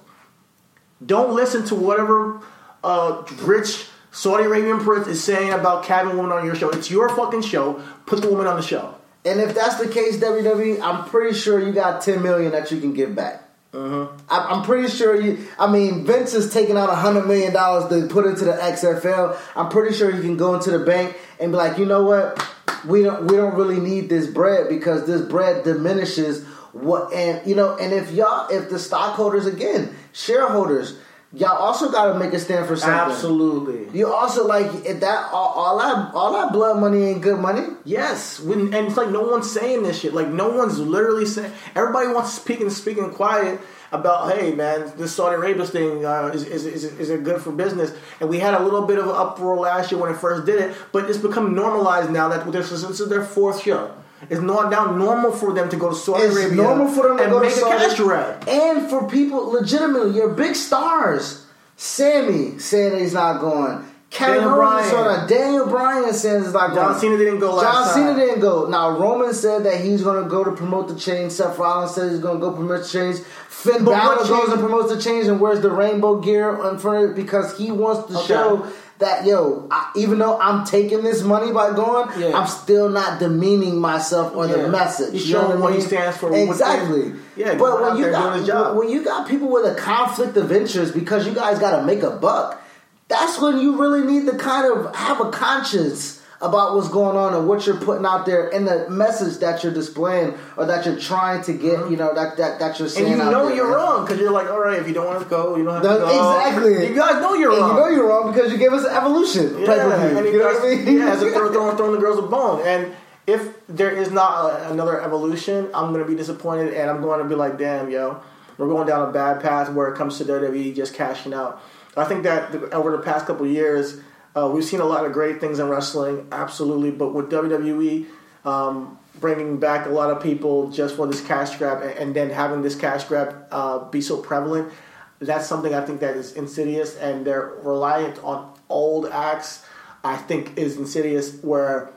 Don't listen to whatever uh, rich Saudi Arabian prince is saying about having women on your show. It's your fucking show. Put the woman on the show. And if that's the case, WWE, I'm pretty sure you got ten million that you can give back. Mm-hmm. I- I'm pretty sure you. I mean, Vince is taking out a hundred million dollars to put into the XFL. I'm pretty sure you can go into the bank and be like, you know what, we don't we don't really need this bread because this bread diminishes what and you know. And if y'all, if the stockholders again, shareholders, y'all also got to make a stand for something. Absolutely. You also like if that all, all that all that blood money ain't good money. Yes, when, and it's like no one's saying this shit. Like no one's literally saying. Everybody wants to speak and speaking quiet about, hey man, this Saudi Arabia thing uh, is, is, is is it good for business? And we had a little bit of an uproar last year when it first did it, but it's become normalized now that this is, this is their fourth show. It's not now normal for them to go to Saudi It's Arabia normal for them to and go make to a cash Saudi, grab. and for people legitimately, your big stars. Sami saying he's not going. Kevin Daniel Bryan. Daniel Bryan says he's not John going. Cena didn't go last time. John time. Cena didn't go. Now Roman said that he's going to go to promote the change. Seth Rollins said he's going to go promote the change. Finn But Balor goes and promotes the change and wears the rainbow gear in front of it because he wants to Okay. show that yo, I, even though I'm taking this money by going, Yeah. I'm still not demeaning myself or Yeah. the message. He's You know showing what he stands for, Exactly. Yeah, but when you got job. when you got people with a conflict of interest because you guys got to make a buck, that's when you really need to kind of have a conscience about what's going on and what you're putting out there and the message that you're displaying or that you're trying to get. You know that that, that you're saying. And you know you're wrong because you're like, all right, if you don't want to go, you don't have to go. exactly. You guys know you're And wrong. you know you're wrong because you gave us an evolution Yeah, pay-per-view. and You know what I mean? Yeah, as they're throwing, throwing the girls a bone. And if there is not a, another evolution, I'm going to be disappointed, and I'm going to be like, damn, yo, we're going down a bad path where it comes to WWE just cashing out. I think that the, over the past couple years, uh, we've seen a lot of great things in wrestling, absolutely. But with WWE um, bringing back a lot of people just for this cash grab, and, and then having this cash grab uh, be so prevalent, that's something I think that is insidious, and they're reliant on old acts. I think is insidious. Where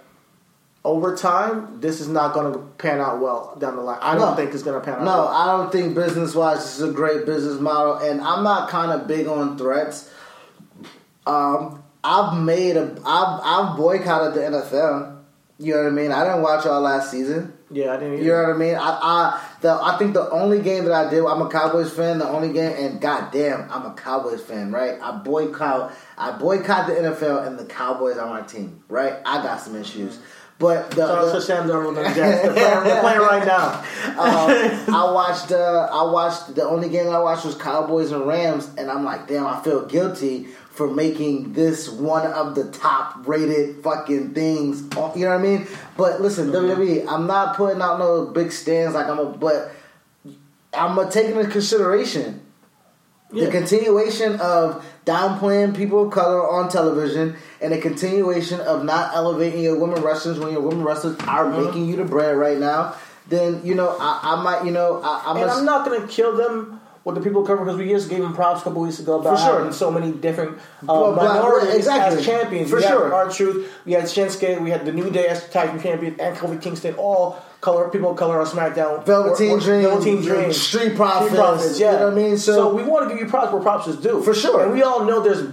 over time, this is not going to pan out well down the line. I don't No. think it's going to pan out. No, well. I don't think business wise this is a great business model, and I'm not kind of big on threats. Um, I've made a, I've, I've boycotted the NFL. You know what I mean? I didn't watch all last season. yeah, I didn't. You know what I mean? I, I, the, I think the only game that I did, I'm a Cowboys fan. The only game, and goddamn, I'm a Cowboys fan, right? I boycott, I boycott the NFL, and the Cowboys are my team, right? I got some issues, but the, Shout the Sam Darnold and the Jets. They're playing, they're playing right now. um, I watched. Uh, I watched. The only game I watched was Cowboys and Rams, and I'm like, damn, I feel guilty for making this one of the top rated fucking things. You know what I mean? But listen, WWE, I'm not putting out no big stands like I'm a, but I'm uh, taking into consideration Yeah. the continuation of downplaying people of color on television and the continuation of not elevating your women wrestlers when your women wrestlers are Mm-hmm. making you the bread right now, then you know I, I might you know I, I'm and gonna- I'm not to kill them with the people cover because we just gave them props a couple weeks ago about For sure. having so many different uh, Well, minorities exactly. as champions. For we sure. our truth. We had Shinsuke. We had the New Day as tag team champion and Kofi Kingston all color people of color on SmackDown. Velveteen Or- or- Dream, Velveteen Dream, Street Profits, you know what I mean? So, So- we want to give you props where props is due, For sure. And we all know there's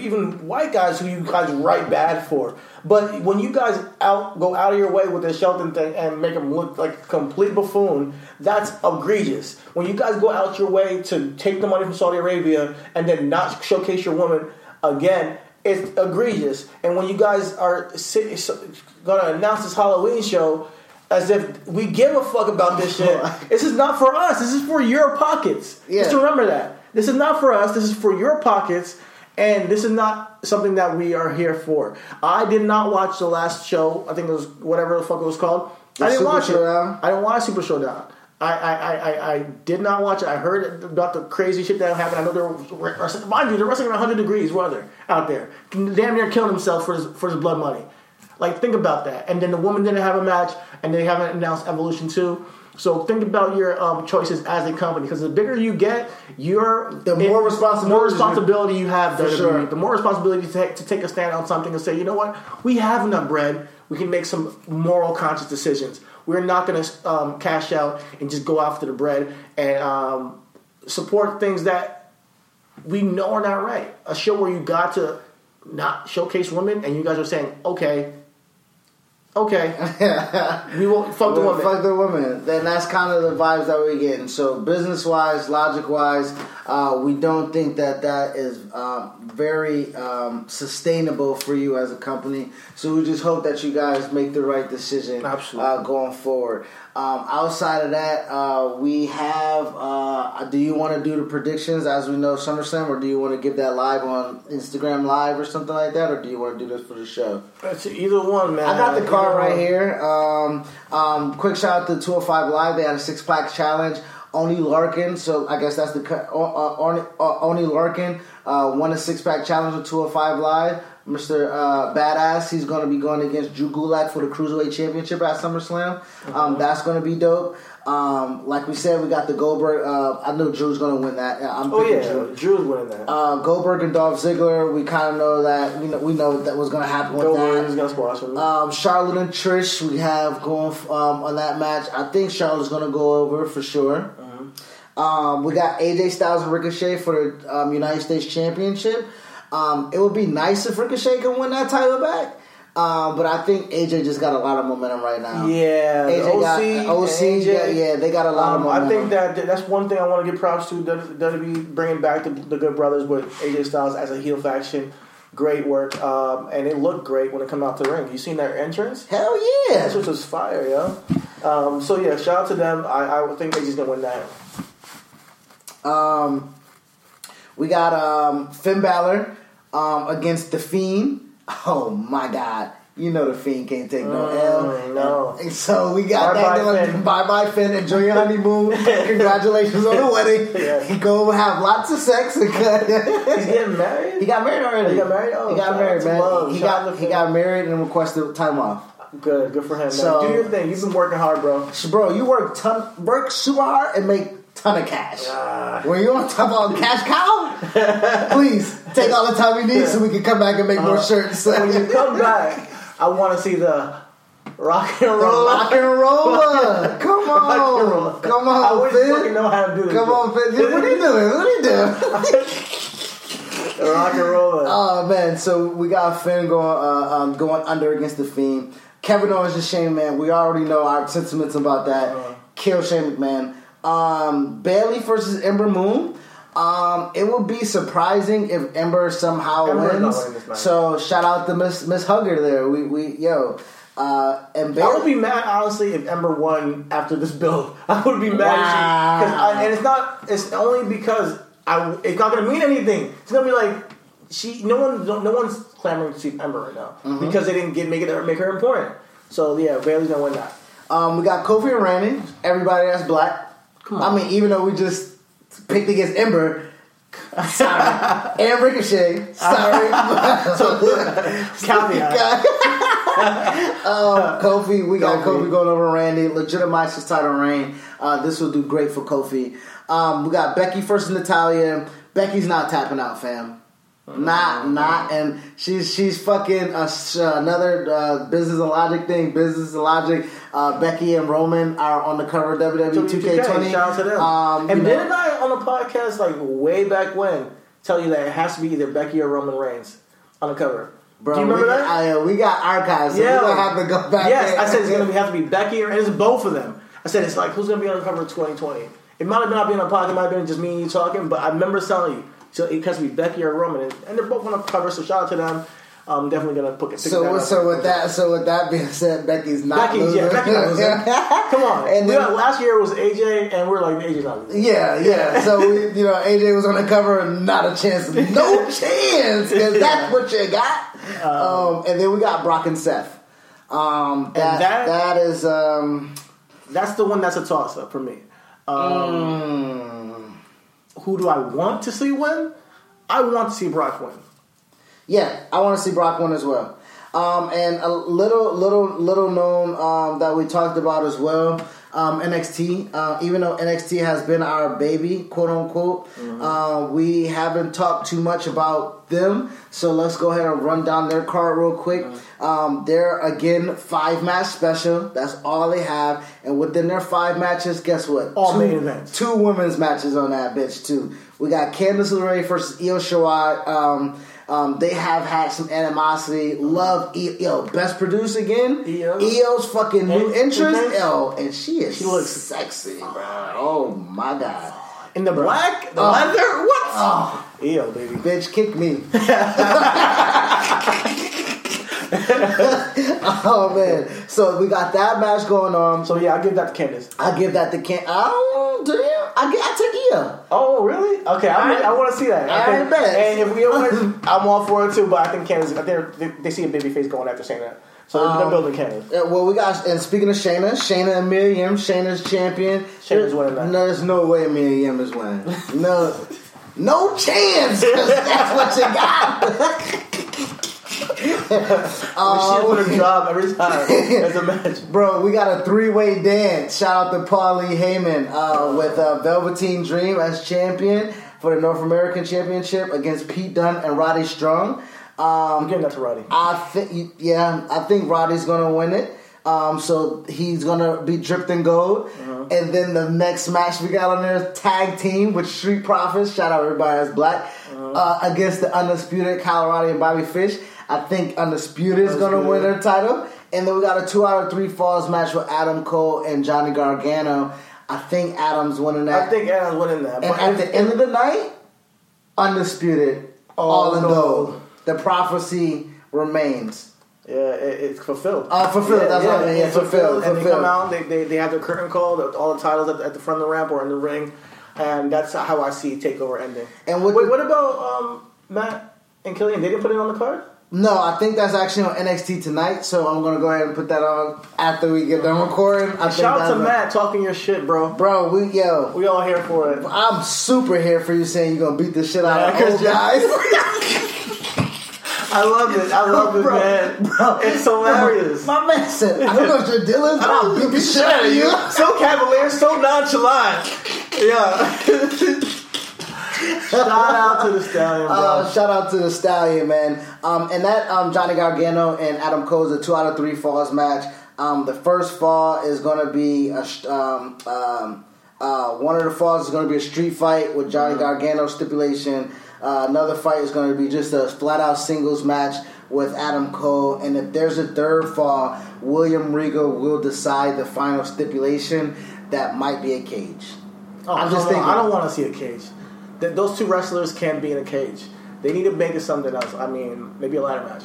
even white guys who you guys write bad for. But when you guys out go out of your way with this Shelton thing and make him look like a complete buffoon, that's egregious. When you guys go out your way to take the money from Saudi Arabia and then not showcase your woman again, it's egregious. And when you guys are sit, to announce this Halloween show as if we give a fuck about this shit, this is not for us. This is for your pockets. Just remember that. This is not for us. This is for your pockets. And this is not something that we are here for. I did not watch the last show. I think it was whatever the fuck it was called. The I didn't Super watch Showdown? it. I didn't watch Super Showdown. I, I, I, I, did not watch it. I heard about the crazy shit that happened. I know they're wrestling. Mind you, they're wrestling at 100 degrees weather out there. Damn near killing himself for his, for his blood money. Like, think about that. And then the woman didn't have a match, and they haven't announced Evolution 2. So think about your um, choices as a company, because the bigger you get, your The more responsibility more you- responsibility you have. For sure. The more responsibility to take, to take a stand on something and say, you know what, we have enough bread. We can make some moral, conscious decisions. We're not going to um, cash out and just go after the bread and um, support things that we know are not right. A show where you got to not showcase women, and you guys are saying, okay, okay, we will fuck the woman. Fuck the woman. Then that's kind of the vibes that we're getting. So business wise, logic wise, uh, we don't think that that is um, very um, sustainable for you as a company. So we just hope that you guys make the right decision Absolutely. Uh, going forward. Um, outside of that, uh, we have. Uh, do you want to do the predictions as we know SummerSlam, or do you want to give that live on Instagram Live or something like that, or do you want to do this for the show? It's either one, man. I got the card right here. Um, um, quick shout out to 205 Live. They had a six pack challenge. Oney Lorcan, so I guess that's the cut. Uh, uh, Oney, uh, Oney Lorcan uh, won a six pack challenge with 205 Live. Mr. Uh, Badass, he's going to be going against Drew Gulak for the Cruiserweight Championship at SummerSlam. Um, that's going to be dope. Um, like we said, we got the Goldberg. Uh, I know Drew's going to win that. I'm Oh yeah, Drew. Drew's winning that. Uh, Goldberg and Dolph Ziggler, we kind of know that. We know, we know that was going to happen with Goldberg that. squash him. Um, Charlotte and Trish, we have going um, on that match. I think Charlotte's going to go over for sure. Um, we got AJ Styles and Ricochet for the um, United States Championship. Um, it would be nice if Ricochet can win that title back. Um, but I think AJ just got a lot of momentum right now. Yeah, AJ got OC, OC. AJ. yeah, yeah, they got a lot of Um, I think that that's one thing I want to give props to WWE bringing back the, the Good Brothers with AJ Styles as a heel faction. Great work, um, and it looked great when it come out to the ring. You seen their entrance? Hell yeah! That was fire, yo. Um, so yeah, shout out to them. I, I think AJ's gonna win that. Um, we got um, Finn Balor um, against the Fiend. Oh my God! You know the Fiend can't take no L. Mm, no. And so we got Bye-bye, that going. Finn. Bye bye Finn. Enjoy your honeymoon. Congratulations on the wedding. Yeah. Go have lots of sex. He's getting married. he got married already. He got married? Oh, he got married, man. Love. He Shout got he got married and requested time off. Good, good for him. Man. So- Do your thing. You've been working hard, bro. Bro, you work ton, work super hard and make ton of cash. Ah. when you want to talk about cash cow, please take all the time you need so we can come back and make more shirts. When you come back, I want to see the rock and roll. Rock and roll. Come on. roll. Come I on, wish Finn. fucking know how to do this. Come on, Finn. What are you doing? What are you doing? Rock and roll. Oh man, so we got Finn going uh, um, going under against the Fiend. Kevin Owens and Shane Man. We already know our sentiments about that. Uh-huh. Kill Shane McMahon. Um, Bayley versus Ember Moon. Um, it would be surprising if Ember somehow wins. winning this match. So shout out to Miss Miss Hugger there. We we yo. Uh, and Bayley, I would be mad honestly if Ember won after this build. I would be mad, Wow. if she, 'cause I, and it's not. It's only because I. It's not going to mean anything. It's going to be like she. No one. No one's clamoring to see Ember right now Mm-hmm. because they didn't get make it make her important. So yeah, Bayley's gonna win that. Um, we got Kofi and Randy. Everybody that's black. I mean, even though we just picked against Ember, sorry, and Ricochet, sorry. Caveat. um, Kofi, we got Kofi. Kofi going over Randy. Legitimize his title reign. Uh, this will do great for Kofi. Um, we got Becky versus Natalya. Becky's not tapping out, fam. Not, not, and she's she's fucking uh, another uh, business and logic thing. Business and logic. Uh, Becky and Roman are on the cover of WWE 2K20. Shout out to them. Um, and didn't I on the podcast like way back when tell you that it has to be either Becky or Roman Reigns on the cover? Bro, Do you remember we, that? I, uh, we got archives, so we're gonna have to go back. Yes, there. I said it's gonna be, have to be Becky or and it's both of them. I said it's like who's gonna be on the cover of 2020. It might have not been on podcast, it might have been just me and you talking, but I remember telling you so it has to be Becky or Roman, and, and they're both on the cover. So shout out to them. I'm definitely gonna put pick So, so with that, so with that being said, Becky's not Becky's losing. yeah, Becky not losing. Come on, And then- got- last year was AJ, and we're like AJ's not losing. Yeah, yeah. So we, you know, AJ was on the cover, not a chance, no chance, because that's what you got. Um, and then we got Brock and Seth. Um, that, that- that is um, That's the one that's a toss up for me. Um, Who do I want to see win? I want to see Brock win. Yeah, I want to see Brock win as well. Um, and a little, little, little known um, that we talked about as well. Um, NXT, uh, even though NXT has been our baby, quote unquote, uh, we haven't talked too much about them. So let's go ahead and run down their card real quick. Um, they're again five match special. That's all they have. And within their five matches, guess what? All two, main events. Two women's matches on that bitch too. We got Candice LeRae versus Io Shirai. Um, um, they have had some animosity. Love Io. Yo, best producer again. Io. Io's fucking new And- entrance. Yo, and she is She looks sexy, bro. Oh my god. In the black, the Oh. leather, what? Oh, Ew, baby. bitch, kick me. oh man. So we got that match going on. So yeah, I give that to Candice. I give that to Can. Oh, you? I get. I take Io. Oh, really? Okay, I, Alright. I want to see that. I Alright, think- bet. And if we win, I'm all for it too. But I think they're, they, they see a baby face going after that, so they're, they're Um, building Candice. Uh, well, we got, and speaking of Shayna, Shayna and Mia Yim, Shayna's champion. Shayna's winning that. No, there's no way Mia Yim is winning. No, no chance. 'cause that's what you got. she Uh, put her job every time. It's a match. Bro, we got a three-way dance. Shout out to Paulie Heyman uh, with uh, Velveteen Dream as champion for the North American Championship against Pete Dunne and Roddy Strong. Um, I'm giving that to Roddy. I think, yeah, I think Roddy's gonna win it. Um, so he's gonna be dripped in gold. Uh-huh. And then the next match we got on there is tag team with Street Profits. Shout out everybody that's black Uh-huh. uh, against the undisputed Kyle O'Reilly and Bobby Fish. I think undisputed is gonna win their title. And then we got a two out of three falls match with Adam Cole and Johnny Gargano. I think Adam's winning that. I think Adam's winning that. and But at the end of the night, undisputed, all, in gold. The prophecy remains. Yeah, it, it's fulfilled. Uh, fulfilled, that's what I mean, yeah, it's fulfilled, And they fulfilled. come out, they, they, they have their curtain call, all the titles at, at the front of the ramp or in the ring, and that's how I see Takeover ending. And what Wait, the- what about um, Matt and Killian? They didn't put it on the card. No, I think that's actually on NXT tonight, so I'm gonna go ahead and put that on after we get done recording. I Shout out to Matt talking your shit, bro. Bro, we yo, We all here for it. I'm super here for you saying you're gonna beat the shit out Yeah, of old guys. I love it. I love it, Bro, man. bro, it's hilarious. My man said, I don't know what your deal is, but I'll beat the shit out of you. so cavalier, so nonchalant. Yeah. Shout out to the stallion, bro. Uh, shout out to the stallion, man. Um, and that um, Johnny Gargano and Adam Cole is a two out of three falls match. Um, the first fall is going to be a um, um, uh, one of the falls is going to be a street fight with Johnny Gargano stipulation. Uh, another fight is going to be just a flat out singles match with Adam Cole. And if there's a third fall, William Regal will decide the final stipulation. That might be a cage. Oh, I'm just no, thinking. I don't want to see a cage. Th- those two wrestlers can't be in a cage. They need to make it something else. I mean, maybe a ladder match.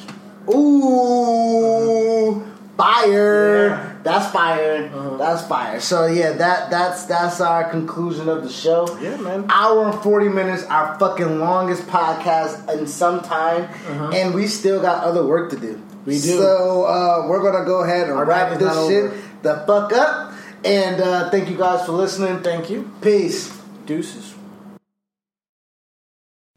Ooh, fire! Yeah. Uh-huh. That's fire. That's fire. So yeah, that that's that's our conclusion of the show. Yeah, man. Hour and forty minutes, our fucking longest podcast in some time, and we still got other work to do. Uh-huh. We do. So uh, we're gonna go ahead and Our wrap this shit over. the fuck up. And uh, thank you guys for listening. Thank you. Peace. Deuces.